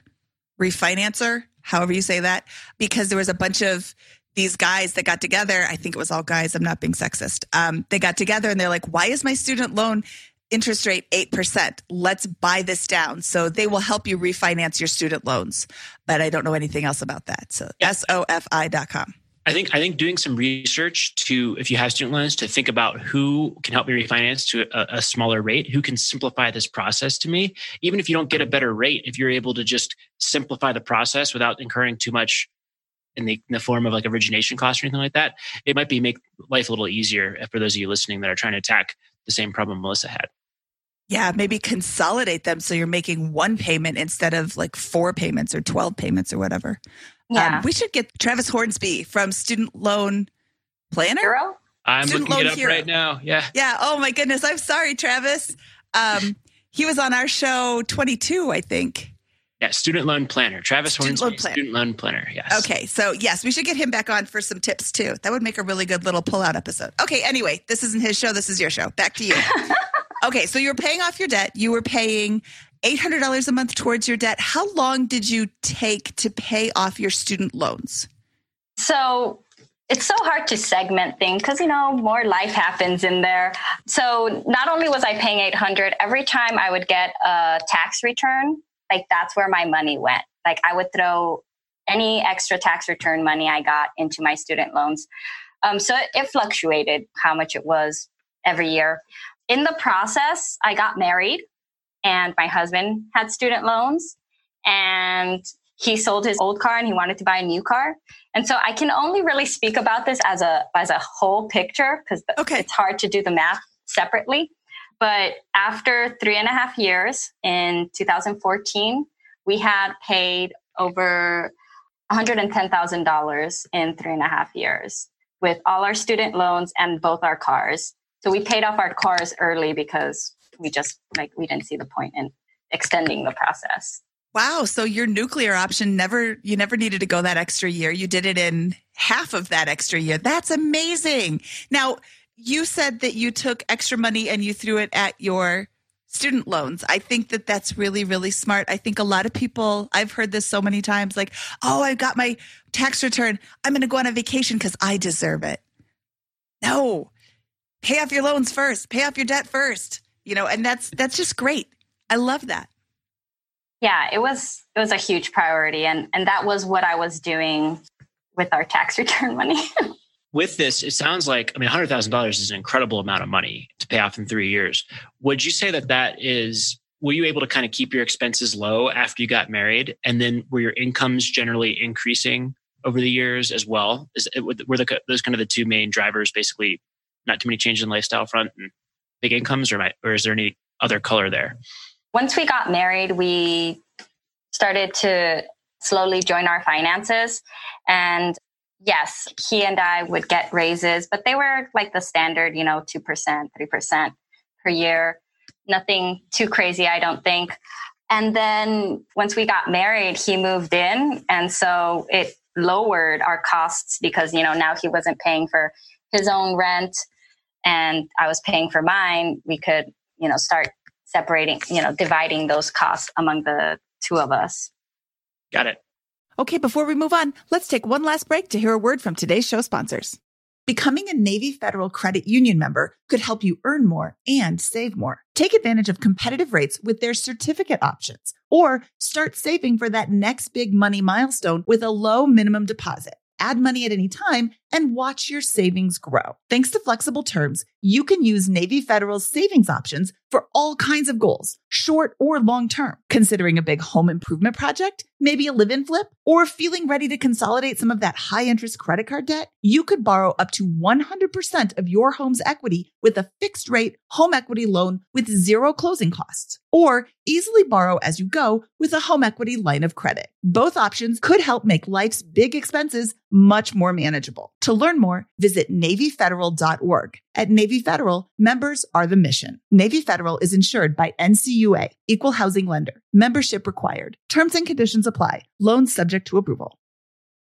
refinancer, however you say that, because there was a bunch of these guys that got together, I think it was all guys, I'm not being sexist. Um, they got together and they're like, why is my student loan interest rate 8%? Let's buy this down. So they will help you refinance your student loans. But I don't know anything else about that. So yeah. SOFI.com. I think I think doing some research to if you have student loans to think about who can help me refinance to a, a, smaller rate, who can simplify this process to me. Even if you don't get a better rate, if you're able to just simplify the process without incurring too much in the, in the form of like origination costs or anything like that, it might be make life a little easier for those of you listening that are trying to attack the same problem Melissa had. Yeah, maybe consolidate them so you're making one payment instead of like four payments or 12 payments or whatever. Yeah. Um, we should get Travis Hornsby from Student Loan Planner. Hero? I'm Student looking it up Hero. right now. Yeah. Yeah. Oh my goodness. I'm sorry, Travis. Um, he was on our show 22, I think. Yeah, student loan planner. Travis student Hornsby, loan planner. student loan planner. Yes. Okay, so yes, we should get him back on for some tips too. That would make a really good little pull-out episode. Okay, anyway, this isn't his show. This is your show. Back to you. okay, so you were paying off your debt. You were paying $800 a month towards your debt. How long did you take to pay off your student loans? So it's so hard to segment things because you know more life happens in there so not only was i paying 800 every time i would get a tax return like that's where my money went like i would throw any extra tax return money i got into my student loans um, so it, it fluctuated how much it was every year in the process i got married and my husband had student loans and he sold his old car and he wanted to buy a new car. And so I can only really speak about this as a as a whole picture because okay. it's hard to do the math separately. But after three and a half years in 2014, we had paid over $110,000 in three and a half years with all our student loans and both our cars. So we paid off our cars early because we just like we didn't see the point in extending the process. Wow. So your nuclear option never, you never needed to go that extra year. You did it in half of that extra year. That's amazing. Now, you said that you took extra money and you threw it at your student loans. I think that that's really, really smart. I think a lot of people, I've heard this so many times like, oh, I got my tax return. I'm going to go on a vacation because I deserve it. No, pay off your loans first, pay off your debt first, you know, and that's, that's just great. I love that yeah it was it was a huge priority and and that was what i was doing with our tax return money with this it sounds like i mean $100000 is an incredible amount of money to pay off in three years. Would you say that that is were you able to kind of keep your expenses low after you got married? And then were your incomes generally increasing over the years as well? Is were the, those kind of the two main drivers basically not too many changes in lifestyle front and big incomes or, or is there any other color there? Once we got married, we started to slowly join our finances. And yes, he and I would get raises, but they were like the standard, you know, 2%, 3% per year. Nothing too crazy, I don't think. And then once we got married, he moved in. And so it lowered our costs because, you know, now he wasn't paying for his own rent and I was paying for mine. We could, you know, start separating, you know, dividing those costs among the two of us. Got it. Okay, before we move on, let's take one last break to hear a word from today's show sponsors. Becoming a Navy Federal Credit Union member could help you earn more and save more. Take advantage of competitive rates with their certificate options or start saving for that next big money milestone with a low minimum deposit add money at any time, and watch your savings grow. Thanks to flexible terms, you can use Navy Federal's savings options for all kinds of goals, short or long term. Considering a big home improvement project, maybe a live in flip, or feeling ready to consolidate some of that high interest credit card debt, you could borrow up to 100% of your home's equity with a fixed rate home equity loan with zero closing costs, or easily borrow as you go with a home equity line of credit. Both options could help make life's big expenses much more manageable. To learn more, visit NavyFederal.org. At Navy Federal, members are the mission. Navy Federal is insured by NCUA, Equal Housing Lender. Membership required. Terms and conditions apply. Loans subject to approval.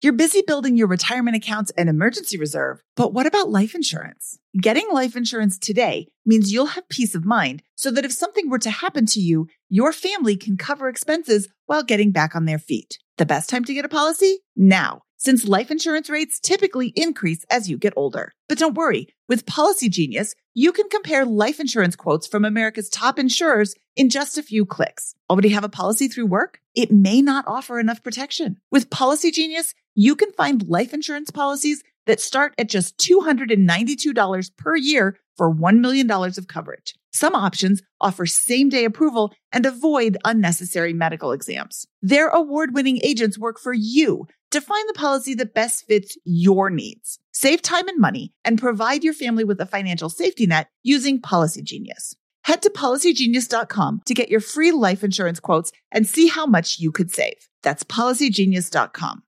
You're busy building your retirement accounts and emergency reserve, but what about life insurance? Getting life insurance today means you'll have peace of mind so that if something were to happen to you, your family can cover expenses while getting back on their feet. The best time to get a policy? Now since life insurance rates typically increase as you get older. But don't worry, with Policy Genius, you can compare life insurance quotes from America's top insurers in just a few clicks. Already have a policy through work? It may not offer enough protection. With Policy Genius, you can find life insurance policies that start at just $292 per year for $1 million of coverage. Some options offer same day approval and avoid unnecessary medical exams. Their award winning agents work for you to find the policy that best fits your needs. Save time and money and provide your family with a financial safety net using Policy Genius. Head to policygenius.com to get your free life insurance quotes and see how much you could save. That's policygenius.com.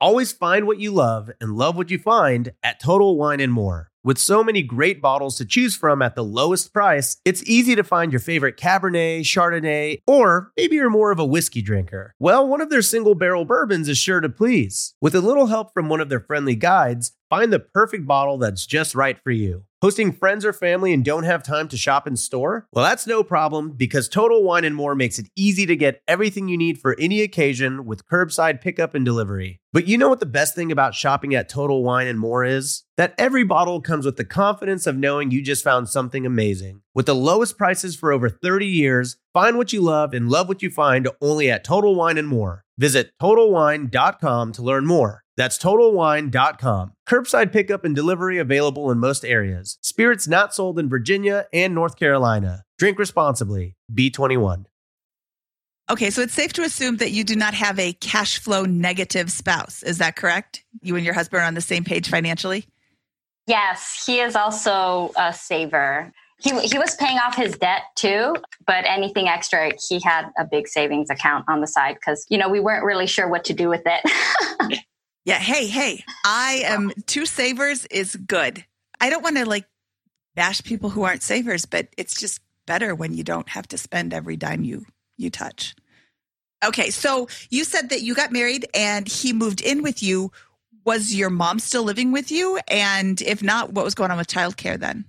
Always find what you love and love what you find at Total Wine and More. With so many great bottles to choose from at the lowest price, it's easy to find your favorite Cabernet, Chardonnay, or maybe you're more of a whiskey drinker. Well, one of their single barrel bourbons is sure to please. With a little help from one of their friendly guides, find the perfect bottle that's just right for you. Hosting friends or family and don't have time to shop in store? Well, that's no problem because Total Wine and More makes it easy to get everything you need for any occasion with curbside pickup and delivery. But you know what the best thing about shopping at Total Wine and More is? That every bottle comes with the confidence of knowing you just found something amazing. With the lowest prices for over 30 years, find what you love and love what you find only at Total Wine and More. Visit TotalWine.com to learn more. That's TotalWine.com. Curbside pickup and delivery available in most areas. Spirits not sold in Virginia and North Carolina. Drink responsibly. B21. Okay, so it's safe to assume that you do not have a cash flow negative spouse. Is that correct? You and your husband are on the same page financially? Yes, he is also a saver. He, he was paying off his debt too, but anything extra, he had a big savings account on the side because, you know, we weren't really sure what to do with it. Yeah. Hey, hey, I am two savers is good. I don't want to like bash people who aren't savers, but it's just better when you don't have to spend every dime you you touch. Okay, so you said that you got married and he moved in with you. Was your mom still living with you? And if not, what was going on with childcare then?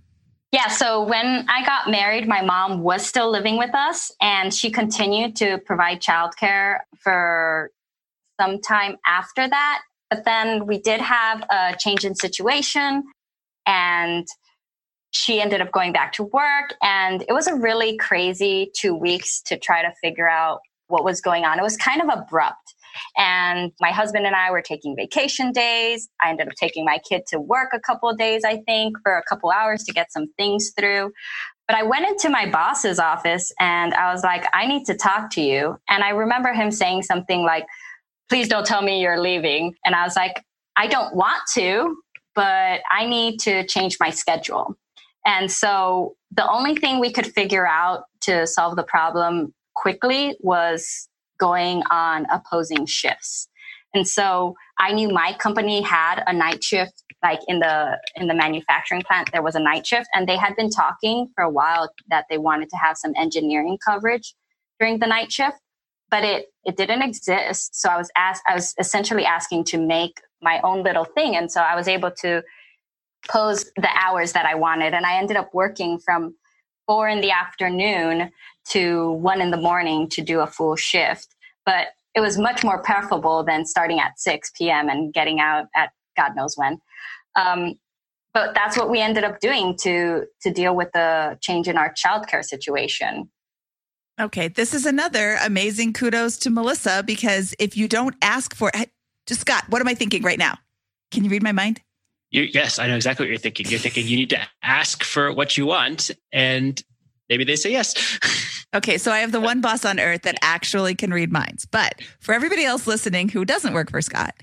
Yeah, so when I got married, my mom was still living with us and she continued to provide childcare for some time after that. But then we did have a change in situation and she ended up going back to work. And it was a really crazy two weeks to try to figure out what was going on. It was kind of abrupt. And my husband and I were taking vacation days. I ended up taking my kid to work a couple days, I think, for a couple hours to get some things through. But I went into my boss's office and I was like, I need to talk to you. And I remember him saying something like, please don't tell me you're leaving. And I was like, I don't want to, but I need to change my schedule. And so the only thing we could figure out to solve the problem quickly was going on opposing shifts. And so I knew my company had a night shift like in the in the manufacturing plant there was a night shift and they had been talking for a while that they wanted to have some engineering coverage during the night shift but it it didn't exist. So I was asked, I was essentially asking to make my own little thing, and so I was able to pose the hours that I wanted, and I ended up working from four in the afternoon to one in the morning to do a full shift. But it was much more preferable than starting at 6 p.m. and getting out at God knows when. Um, but that's what we ended up doing to to deal with the change in our childcare situation. Okay, this is another amazing kudos to Melissa because if you don't ask for just Scott, what am I thinking right now? Can you read my mind? You, yes, I know exactly what you're thinking. You're thinking you need to ask for what you want, and maybe they say yes. okay, so I have the one boss on earth that actually can read minds. But for everybody else listening who doesn't work for Scott,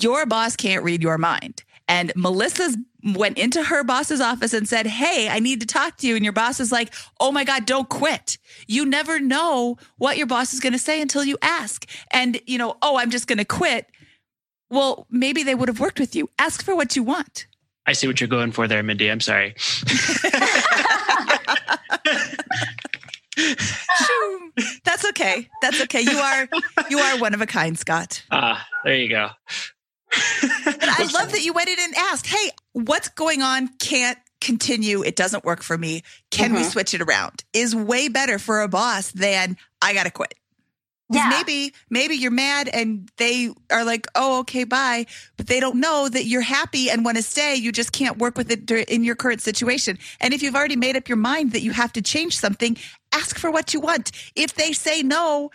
your boss can't read your mind. And Melissa's went into her boss's office and said, Hey, I need to talk to you. And your boss is like, Oh my God, don't quit. You never know what your boss is going to say until you ask. And, you know, oh, I'm just going to quit. Well, maybe they would have worked with you. Ask for what you want. I see what you're going for there, Mindy. I'm sorry. That's okay. That's okay. You are you are one of a kind, Scott. Ah, uh, there you go. I love that you went in and asked, "Hey, what's going on? Can't continue. It doesn't work for me. Can mm-hmm. we switch it around?" Is way better for a boss than I got to quit. Yeah. Maybe maybe you're mad and they are like, "Oh, okay, bye," but they don't know that you're happy and want to stay. You just can't work with it in your current situation. And if you've already made up your mind that you have to change something, ask for what you want. If they say no,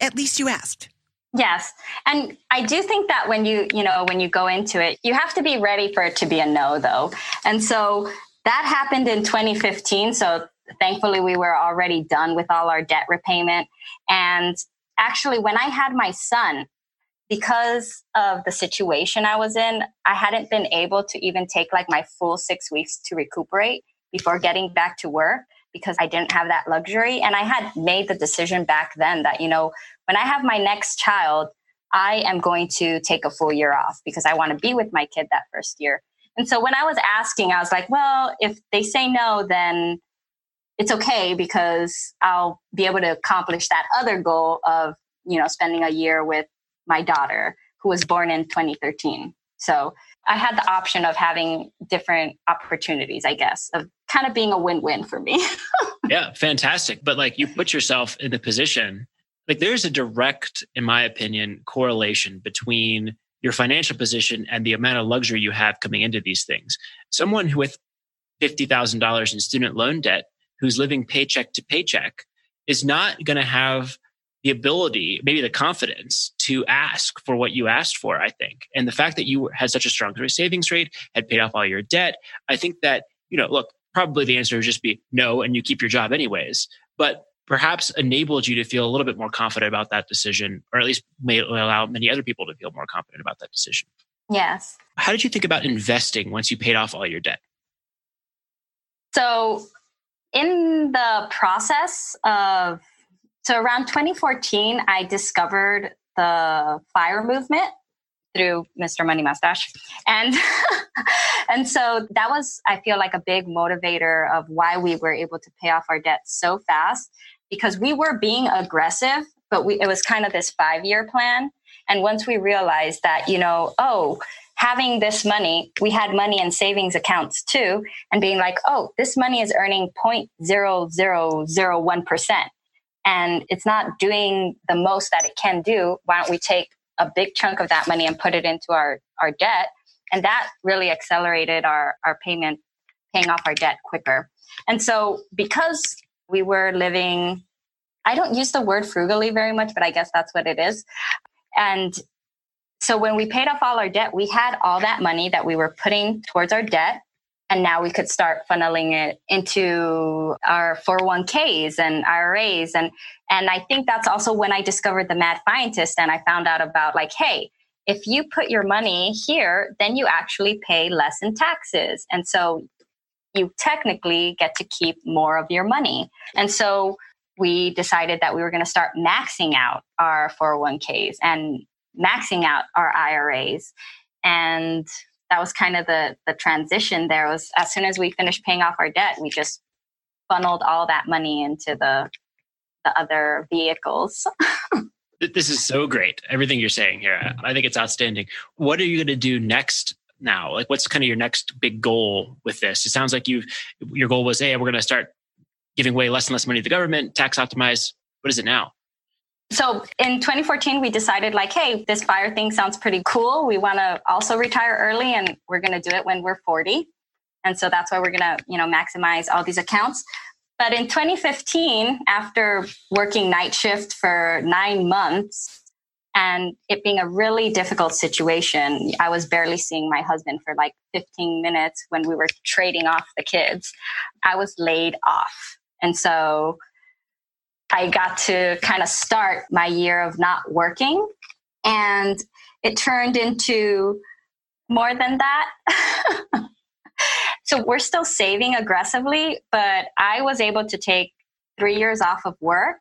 at least you asked. Yes. And I do think that when you, you know, when you go into it, you have to be ready for it to be a no though. And so that happened in 2015. So thankfully we were already done with all our debt repayment. And actually when I had my son, because of the situation I was in, I hadn't been able to even take like my full six weeks to recuperate before getting back to work because I didn't have that luxury. And I had made the decision back then that, you know, when I have my next child, I am going to take a full year off because I want to be with my kid that first year. And so when I was asking, I was like, well, if they say no, then it's okay because I'll be able to accomplish that other goal of, you know, spending a year with my daughter who was born in 2013. So I had the option of having different opportunities, I guess, of kind of being a win win for me. yeah, fantastic. But like you put yourself in the position, like there's a direct, in my opinion, correlation between your financial position and the amount of luxury you have coming into these things. Someone with $50,000 in student loan debt who's living paycheck to paycheck is not going to have the ability, maybe the confidence to ask for what you asked for, I think. And the fact that you had such a strong savings rate, had paid off all your debt, I think that, you know, look, probably the answer would just be no, and you keep your job anyways. But perhaps enabled you to feel a little bit more confident about that decision, or at least may allow many other people to feel more confident about that decision. Yes. How did you think about investing once you paid off all your debt? So, in the process of so around 2014, I discovered the fire movement through Mr. Money Mustache. And and so that was I feel like a big motivator of why we were able to pay off our debt so fast because we were being aggressive, but we it was kind of this 5-year plan. And once we realized that, you know, oh, having this money, we had money in savings accounts too, and being like, oh, this money is earning 0.0001% and it's not doing the most that it can do, why don't we take a big chunk of that money and put it into our, our debt? And that really accelerated our, our payment, paying off our debt quicker. And so because we were living, I don't use the word frugally very much, but I guess that's what it is. And so when we paid off all our debt, we had all that money that we were putting towards our debt and now we could start funneling it into our 401ks and IRAs and and I think that's also when I discovered the Mad Fientist and I found out about like hey if you put your money here then you actually pay less in taxes. And so you technically get to keep more of your money. And so we decided that we were going to start maxing out our 401ks and maxing out our IRAs and that was kind of the the transition there was as soon as we finished paying off our debt we just funneled all that money into the the other vehicles. This is so great everything you're saying here. I think it's outstanding. What are you going to do next now? Like what's kind of your next big goal with this? It sounds like you your goal was hey we're going to start giving away less and less money to the government tax optimize what is it now so in 2014, we decided like, hey, this fire thing sounds pretty cool. We want to also retire early and we're going to do it when we're 40. And so that's why we're going to, you know, maximize all these accounts. But in 2015, after working night shift for nine months and it being a really difficult situation, I was barely seeing my husband for like 15 minutes when we were trading off the kids. I was laid off. And so I got to kind of start my year of not working. And it turned into more than that. so we're still saving aggressively, but I was able to take three years off of work.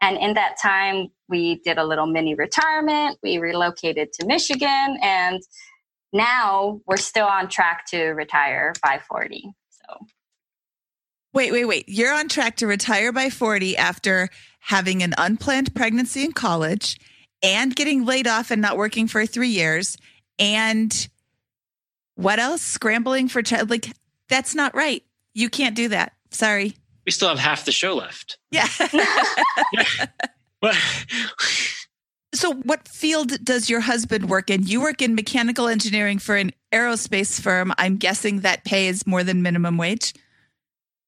And in that time, we did a little mini retirement. We relocated to Michigan. And now we're still on track to retire by 40. So Wait, wait, wait. You're on track to retire by 40 after having an unplanned pregnancy in college and getting laid off and not working for three years. And what else? Scrambling for child. Like, that's not right. You can't do that. Sorry. We still have half the show left. Yeah. so, what field does your husband work in? You work in mechanical engineering for an aerospace firm. I'm guessing that pays more than minimum wage.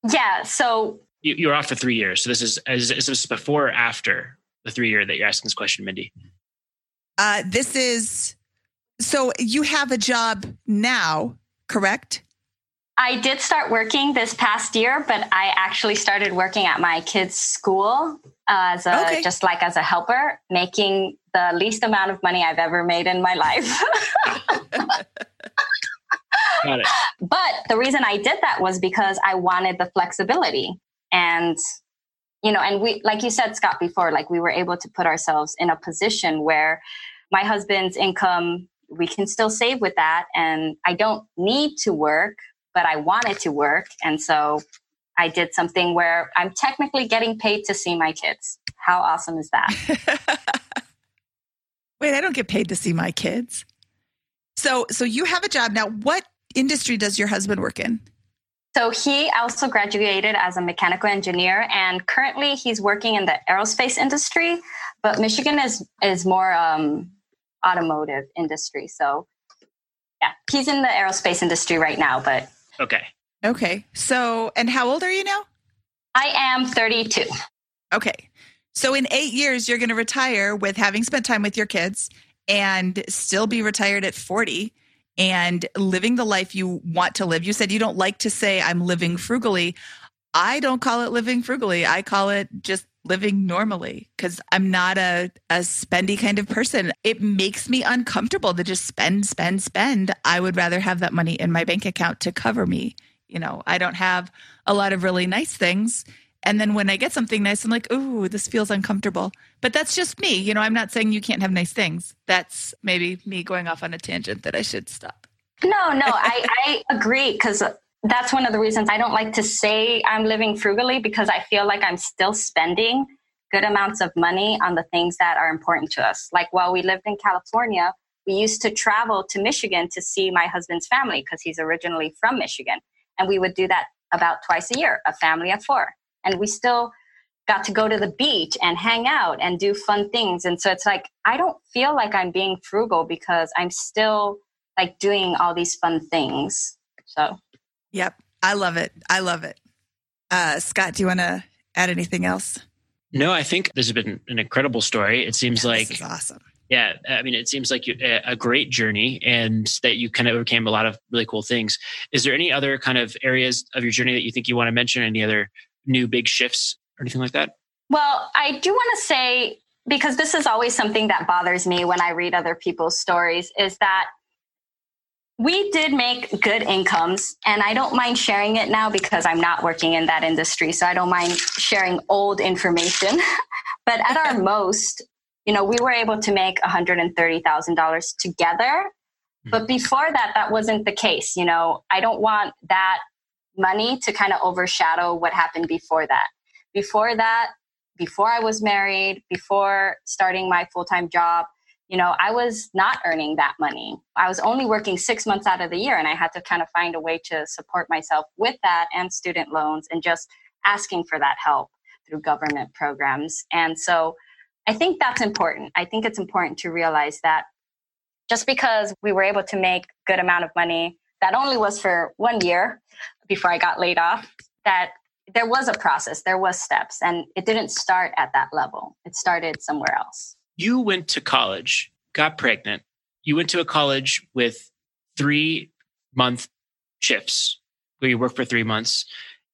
Yeah. So you, you're off for three years. So this is is, is this before or after the three year that you're asking this question, Mindy? Uh, this is so you have a job now, correct? I did start working this past year, but I actually started working at my kids' school uh, as a okay. just like as a helper, making the least amount of money I've ever made in my life. Got it. But the reason I did that was because I wanted the flexibility. And, you know, and we, like you said, Scott, before, like we were able to put ourselves in a position where my husband's income, we can still save with that. And I don't need to work, but I wanted to work. And so I did something where I'm technically getting paid to see my kids. How awesome is that? Wait, I don't get paid to see my kids. So, so you have a job now. What industry does your husband work in? So he also graduated as a mechanical engineer, and currently he's working in the aerospace industry. But Michigan is is more um, automotive industry. So, yeah, he's in the aerospace industry right now. But okay, okay. So, and how old are you now? I am thirty two. Okay, so in eight years, you're going to retire with having spent time with your kids and still be retired at 40 and living the life you want to live. You said you don't like to say, I'm living frugally. I don't call it living frugally. I call it just living normally because I'm not a, a spendy kind of person. It makes me uncomfortable to just spend, spend, spend. I would rather have that money in my bank account to cover me. You know, I don't have a lot of really nice things. And then when I get something nice, I'm like, ooh, this feels uncomfortable. But that's just me. You know, I'm not saying you can't have nice things. That's maybe me going off on a tangent that I should stop. No, no, I, I agree because that's one of the reasons I don't like to say I'm living frugally because I feel like I'm still spending good amounts of money on the things that are important to us. Like while we lived in California, we used to travel to Michigan to see my husband's family because he's originally from Michigan. And we would do that about twice a year, a family of four and we still got to go to the beach and hang out and do fun things. And so it's like i don't feel like i'm being frugal because i'm still like doing all these fun things. So. Yep. I love it. I love it. Uh, scott do you want to add anything else? No i think this has been an incredible story. It seems yeah, like awesome. Yeah i mean it seems like you, a great journey and that you kind of overcame a lot of really cool things. Is there any other kind of areas of your journey that you think you want to mention? Any other new big shifts or anything like that? Well, I do want to say, because this is always something that bothers me when I read other people's stories, is that we did make good incomes and i don't mind sharing it now because i'm not working in that industry so i don't mind sharing old information but at our most you know we were able to make $130000 together but hmm. before that that wasn't the case you know i don't want that money to kind of overshadow what happened before that. Before that, before I was married, before starting my full time job, you know, I was not earning that money. I was only working six months out of the year, and I had to kind of find a way to support myself with that and student loans and just asking for that help through government programs. And so I think that's important. I think it's important to realize that just because we were able to make good amount of money that only was for one year before I got laid off, that there was a process, there was steps, and it didn't start at that level. It started somewhere else. You went to college, got pregnant. You went to a college with three month shifts where you worked for three months.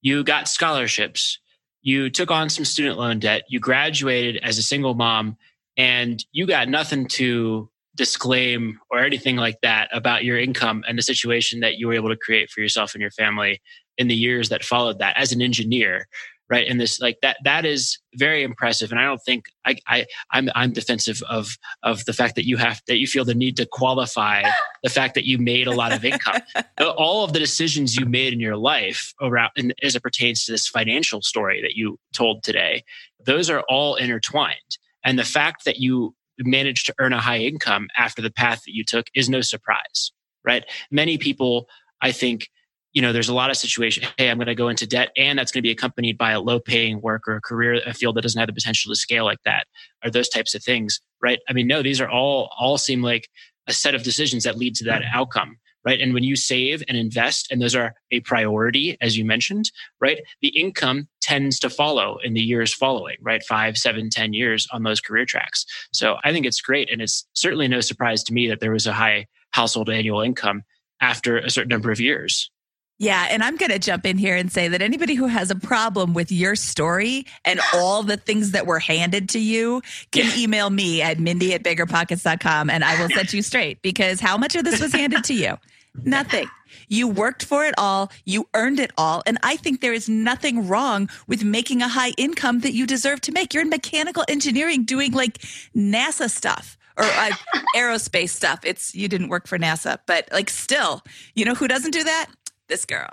You got scholarships. You took on some student loan debt. You graduated as a single mom and you got nothing to disclaim or anything like that about your income and the situation that you were able to create for yourself and your family in the years that followed that as an engineer right? And this like that that is very impressive. And i don't think i i i'm i'm defensive of of the fact that you have that you feel the need to qualify the fact that you made a lot of income. All of the decisions you made in your life around and as it pertains to this financial story that you told today those are all intertwined. And the fact that you managed to earn a high income after the path that you took is no surprise, right? Many people, I think, you know, there's a lot of situations. Hey, I'm going to go into debt, and that's going to be accompanied by a low paying work or a career, a field that doesn't have the potential to scale like that, or those types of things, right? I mean, no, these are all all seem like a set of decisions that lead to that outcome right? And when you save and invest, and those are a priority, as you mentioned, right? The income tends to follow in the years following, right? Five, seven, ten years on those career tracks. So I think it's great. And it's certainly no surprise to me that there was a high household annual income after a certain number of years. Yeah, and I'm going to jump in here and say that anybody who has a problem with your story and all the things that were handed to you can email me at mindy at biggerpockets.com and I will set you straight because how much of this was handed to you? Nothing. You worked for it all, you earned it all, and I think there is nothing wrong with making a high income that you deserve to make. You're in mechanical engineering doing like NASA stuff or uh, aerospace stuff. It's you didn't work for NASA, but like still, you know who doesn't do that? This girl.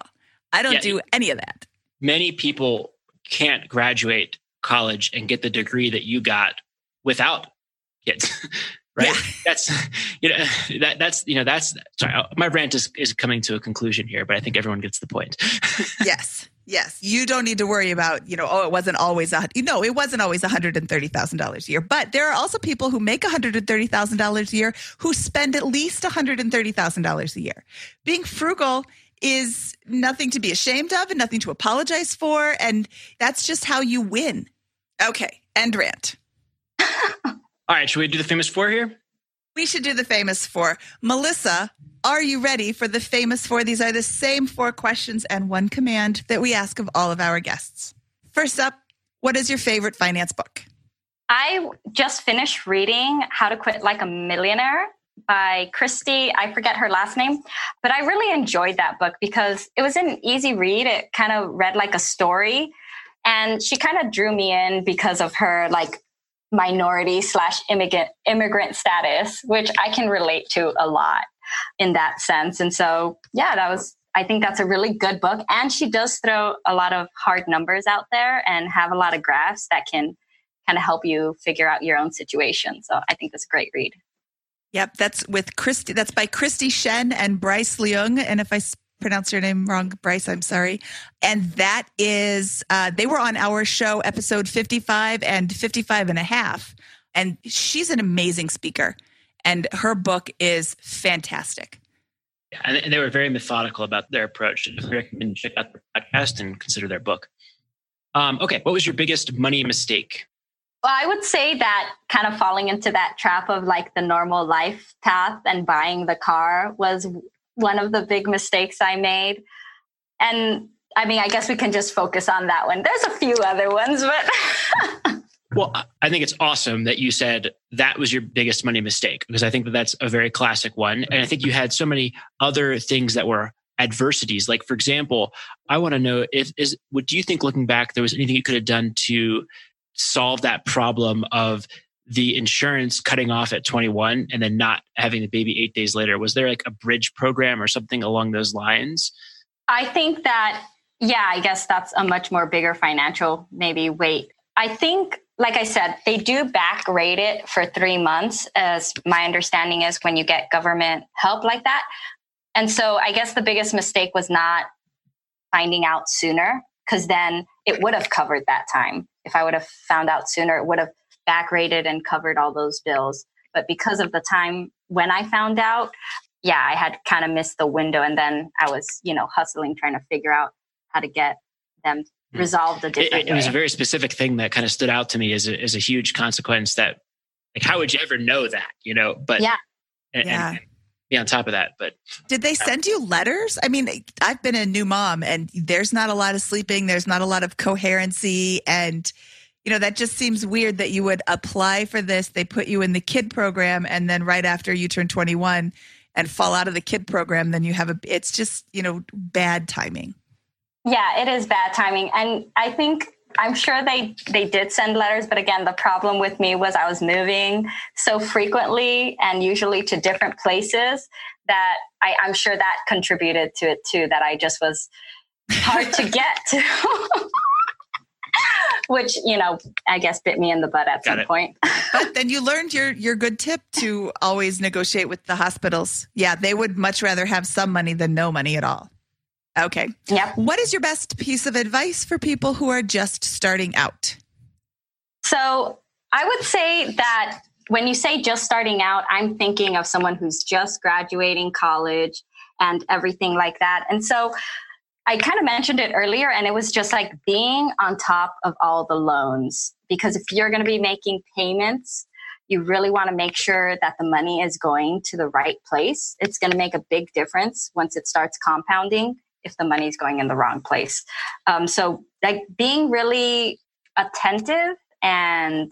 I don't yeah, do any of that. Many people can't graduate college and get the degree that you got without kids. right yeah. that's you know that that's you know that's sorry uh, my rant is, is coming to a conclusion here but i think everyone gets the point yes yes you don't need to worry about you know oh it wasn't always a you know it wasn't always $130000 a year but there are also people who make $130000 a year who spend at least $130000 a year being frugal is nothing to be ashamed of and nothing to apologize for and that's just how you win okay end rant All right, should we do the famous four here? We should do the famous four. Melissa, are you ready for the famous four? These are the same four questions and one command that we ask of all of our guests. First up, what is your favorite finance book? I just finished reading How to Quit Like a Millionaire by Kristy. I forget her last name, but I really enjoyed that book because it was an easy read. It kind of read like a story. And she kind of drew me in because of her like minority slash immigrant immigrant status, which I can relate to a lot in that sense. And so, yeah, that was I think that's a really good book. And she does throw a lot of hard numbers out there and have a lot of graphs that can kind of help you figure out your own situation. So I think that's a great read. Yep, that's with Kristy. That's by Kristy Shen and Bryce Leung. And if I pronounce your name wrong, Bryce. I'm sorry. And that is, uh, they were on our show, episode 55 and 55 and a half. And she's an amazing speaker. And her book is fantastic. Yeah, and they were very methodical about their approach. I recommend check out their podcast and consider their book. Um, okay, what was your biggest money mistake? Well, I would say that kind of falling into that trap of like the normal life path and buying the car was one of the big mistakes I made. And I mean, I guess we can just focus on that one. There's a few other ones, but. well, I think it's awesome that you said that was your biggest money mistake because I think that that's a very classic one. And I think you had so many other things that were adversities. Like, for example, I want to know if is do you think looking back there was anything you could have done to solve that problem of the insurance cutting off at 21 and then not having the baby eight days later? Was there like a bridge program or something along those lines? I think that, yeah, I guess that's a much more bigger financial maybe weight. I think, like I said, they do back rate it for three months, as my understanding is when you get government help like that. And so I guess the biggest mistake was not finding out sooner, because then it would have covered that time. If I would have found out sooner, it would have back rated and covered all those bills. But because of the time when I found out, yeah, I had kind of missed the window. And then I was, you know, hustling, trying to figure out how to get them hmm. resolved a different it, it was a very specific thing that kind of stood out to me as a, as a huge consequence that, like, how would you ever know that, you know? But yeah. And, yeah. And, be on top of that. But did they send you letters? I mean, I've been a new mom and there's not a lot of sleeping, there's not a lot of coherency. And you know, that just seems weird that you would apply for this. They put you in the kid program, and then right after you turn 21 and fall out of the kid program, then you have a, it's just, you know, bad timing. Yeah, it is bad timing. And I think I'm sure they they did send letters, but again, the problem with me was I was moving so frequently and usually to different places that I, I'm sure that contributed to it too. That I just was hard to get to. which you know i guess bit me in the butt at Got some it. point but then you learned your your good tip to always negotiate with the hospitals yeah they would much rather have some money than no money at all okay. Yeah. What is your best piece of advice for people who are just starting out? So i would say that when you say just starting out i'm thinking of someone who's just graduating college and everything like that. And so I kind of mentioned it earlier, and it was just like being on top of all the loans. Because if you're going to be making payments, you really want to make sure that the money is going to the right place. It's going to make a big difference once it starts compounding if the money is going in the wrong place. Um, so, like being really attentive and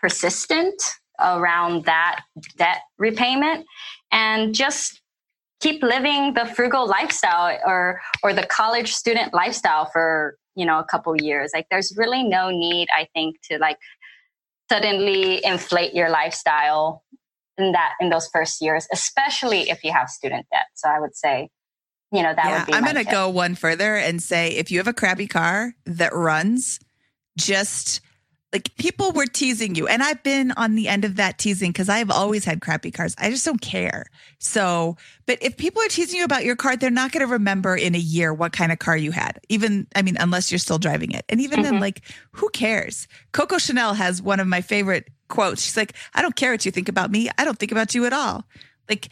persistent around that debt repayment and just keep living the frugal lifestyle or or the college student lifestyle for you know a couple years like there's really no need i think to like suddenly inflate your lifestyle in that in those first years especially if you have student debt so i would say you know that yeah, would be i'm going to go one further and say if you have a crappy car that runs just like people were teasing you and i've been on the end of that teasing because i've always had crappy cars. I just don't care. So but if people are teasing you about your car they're not going to remember in a year what kind of car you had even i mean unless you're still driving it. And even mm-hmm. then like who cares? Coco chanel has one of my favorite quotes. She's like i don't care what you think about me. I don't think about you at all. Like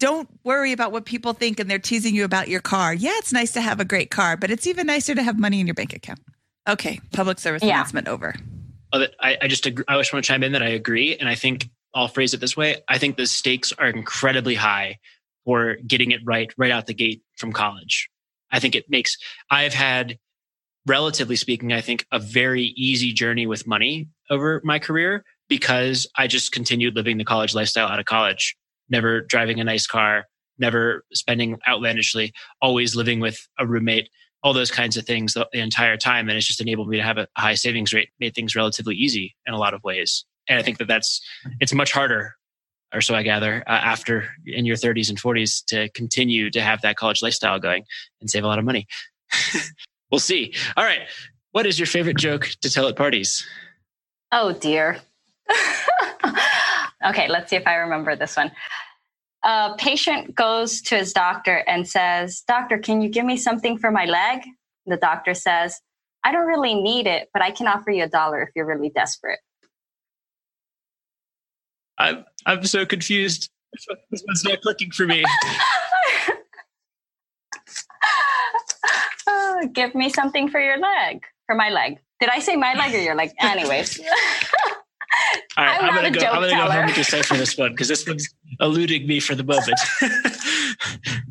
don't worry about what people think and they're teasing you about your car yeah it's nice to have a great car but it's even nicer to have money in your bank account Okay, public service yeah. announcement over. I, I just agree, I just want to chime in that I agree, and I think I'll phrase it this way: I think the stakes are incredibly high for getting it right right out the gate from college. I think it makes I've had, relatively speaking, I think a very easy journey with money over my career because I just continued living the college lifestyle out of college, never driving a nice car, never spending outlandishly, always living with a roommate all those kinds of things the, the, entire time. And it's just enabled me to have a high savings rate, made things relatively easy in a lot of ways. And I think that that's, it's much harder, or so I gather, uh, after in your 30s and 40s to continue to have that college lifestyle going and save a lot of money. we'll see. All right. What is your favorite joke to tell at parties? Oh, dear. okay, let's see if I remember this one a patient goes to his doctor and says, Doctor, can you give me something for my leg? The doctor says, I don't really need it, but I can offer you a dollar if you're really desperate. I'm I'm so confused. This one's not clicking for me. uh, give me something for your leg, for my leg. Did I say my leg or your leg? Anyways. All right, I'm, I'm gonna go. I'm gonna teller. go home and decipher this one because this one's eluding me for the moment.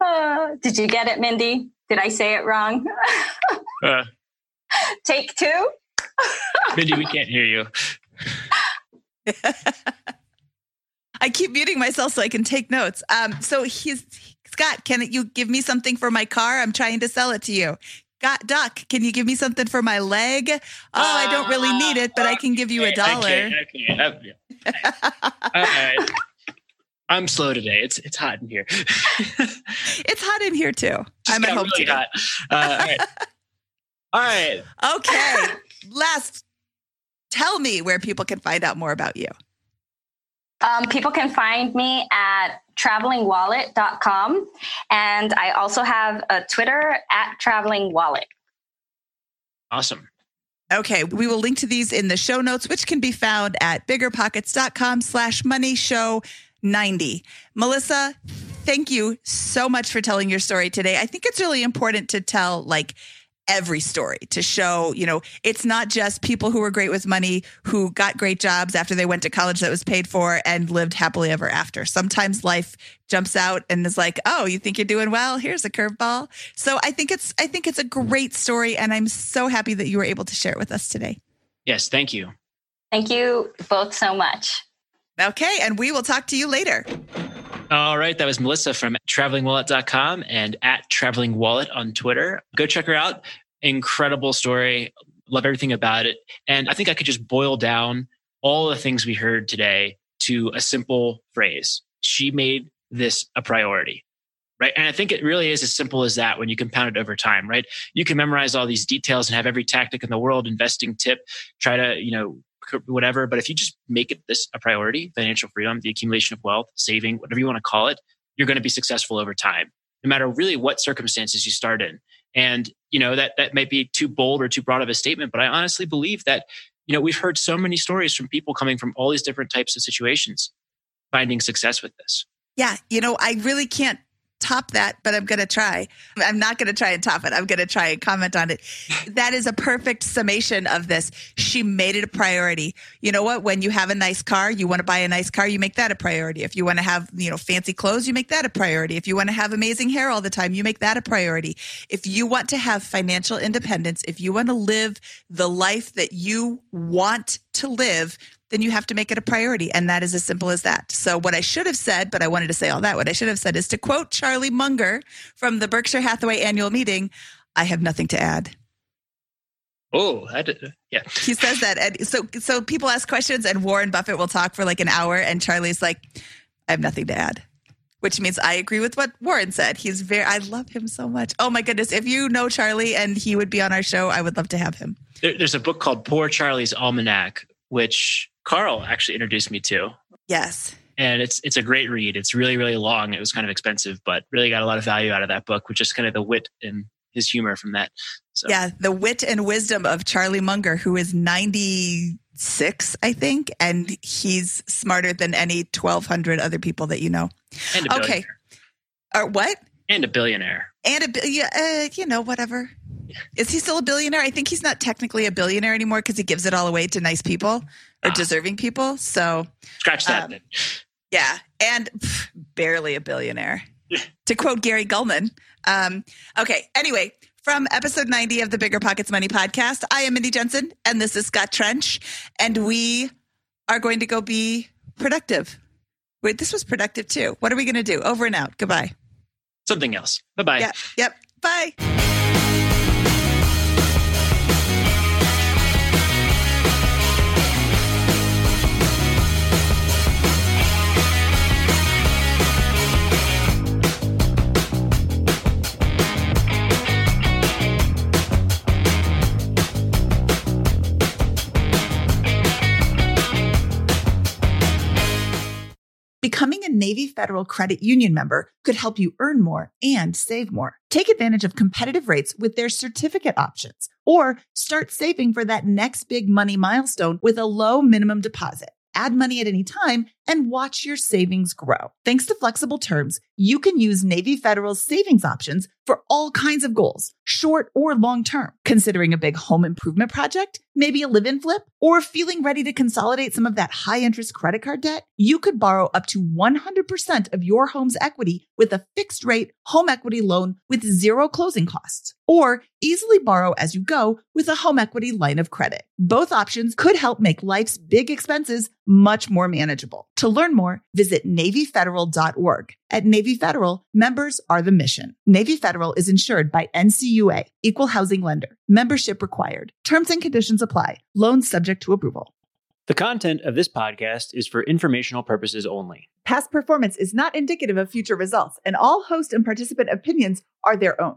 uh, did you get it, Mindy? Did I say it wrong? uh, Take two. Mindy, we can't hear you. I keep muting myself so I can take notes. Um, so he's Scott. Can you give me something for my car? I'm trying to sell it to you. Got Duck, can you give me something for my leg? Oh, I don't really need it, but I can give you a dollar. Okay, okay. All right. I'm slow today. It's it's hot in here. it's hot in here too. Just I'm at home really too. Hot. Uh, all right. all right. Okay. Last, tell me where people can find out more about you. Um, people can find me at travelingwallet.com. And I also have a Twitter at travelingwallet. Awesome. Okay, we will link to these in the show notes, which can be found at biggerpockets.com slash money show 90. Melissa, thank you so much for telling your story today. I think it's really important to tell like every story to show, you know, it's not just people who were great with money who got great jobs after they went to college that was paid for and lived happily ever after. Sometimes life jumps out and is like, "Oh, you think you're doing well? Here's a curveball." So I think it's I think it's a great story and I'm so happy that you were able to share it with us today. Yes, thank you. Thank you both so much. Okay, and we will talk to you later. All right. That was Melissa from travelingwallet.com and at travelingwallet on Twitter. Go check her out. Incredible story. Love everything about it. And I think I could just boil down all the things we heard today to a simple phrase. She made this a priority. Right. And I think it really is as simple as that when you compound it over time, right? You can memorize all these details and have every tactic in the world, investing tip, try to, you know, whatever. But if you just make it this a priority, financial freedom, the accumulation of wealth, saving, whatever you want to call it, you're going to be successful over time, no matter really what circumstances you start in. And, you know, that, that might be too bold or too broad of a statement, but I honestly believe that, you know, we've heard so many stories from people coming from all these different types of situations finding success with this. Yeah. You know, I really can't top that, but I'm going to try. I'm not going to try and top it. I'm going to try and comment on it. That is a perfect summation of this. She made it a priority. You know what? When you have a nice car, you want to buy a nice car, you make that a priority. If you want to have, you know, fancy clothes, you make that a priority. If you want to have amazing hair all the time, you make that a priority. If you want to have financial independence, if you want to live the life that you want to live, then you have to make it a priority. And that is as simple as that. So, what I should have said, but I wanted to say all that, what I should have said is to quote Charlie Munger from the Berkshire Hathaway annual meeting I have nothing to add. Oh, yeah. He says that. And so, so people ask questions, and Warren Buffett will talk for like an hour, and Charlie's like, I have nothing to add which means I agree with what Warren said. He's very, I love him so much. Oh my goodness. If you know Charlie and he would be on our show, I would love to have him. There, there's a book called Poor Charlie's Almanac, which Carl actually introduced me to. Yes. And it's it's a great read. It's really, really long. It was kind of expensive, but really got a lot of value out of that book, which is kind of the wit and his humor from that. So. Yeah, the wit and wisdom of Charlie Munger, who is 96, I think, and he's smarter than any 1,200 other people that you know. okay. Or what? And a billionaire. And a yeah, uh, you know, whatever. Is he still a billionaire? I think he's not technically a billionaire anymore because he gives it all away to nice people or ah. deserving people. So scratch that. Um, yeah, and pff, barely a billionaire. to quote Gary Gulman. Um, okay. Anyway, from episode 90 of the Bigger Pockets Money podcast, I am Mindy Jensen and this is Scott Trench, and we are going to go be productive. Wait, this was productive too. What are we going to do? Over and out. Goodbye. Something else. Bye bye. Yep. Yep. Bye. Becoming a Navy Federal Credit Union member could help you earn more and save more. Take advantage of competitive rates with their certificate options or start saving for that next big money milestone with a low minimum deposit. Add money at any time and watch your savings grow. Thanks to flexible terms, you can use Navy Federal's savings options for all kinds of goals, short or long term. Considering a big home improvement project, maybe a live in flip, or feeling ready to consolidate some of that high interest credit card debt, you could borrow up to 100% of your home's equity with a fixed rate home equity loan with zero closing costs, or easily borrow as you go with a home equity line of credit. Both options could help make life's big expenses much more manageable. To learn more, visit NavyFederal.org. At Navy Federal, members are the mission. Navy Federal is insured by NCUA, Equal Housing Lender. Membership required. Terms and conditions apply. Loans subject to approval. The content of this podcast is for informational purposes only. Past performance is not indicative of future results, and all host and participant opinions are their own.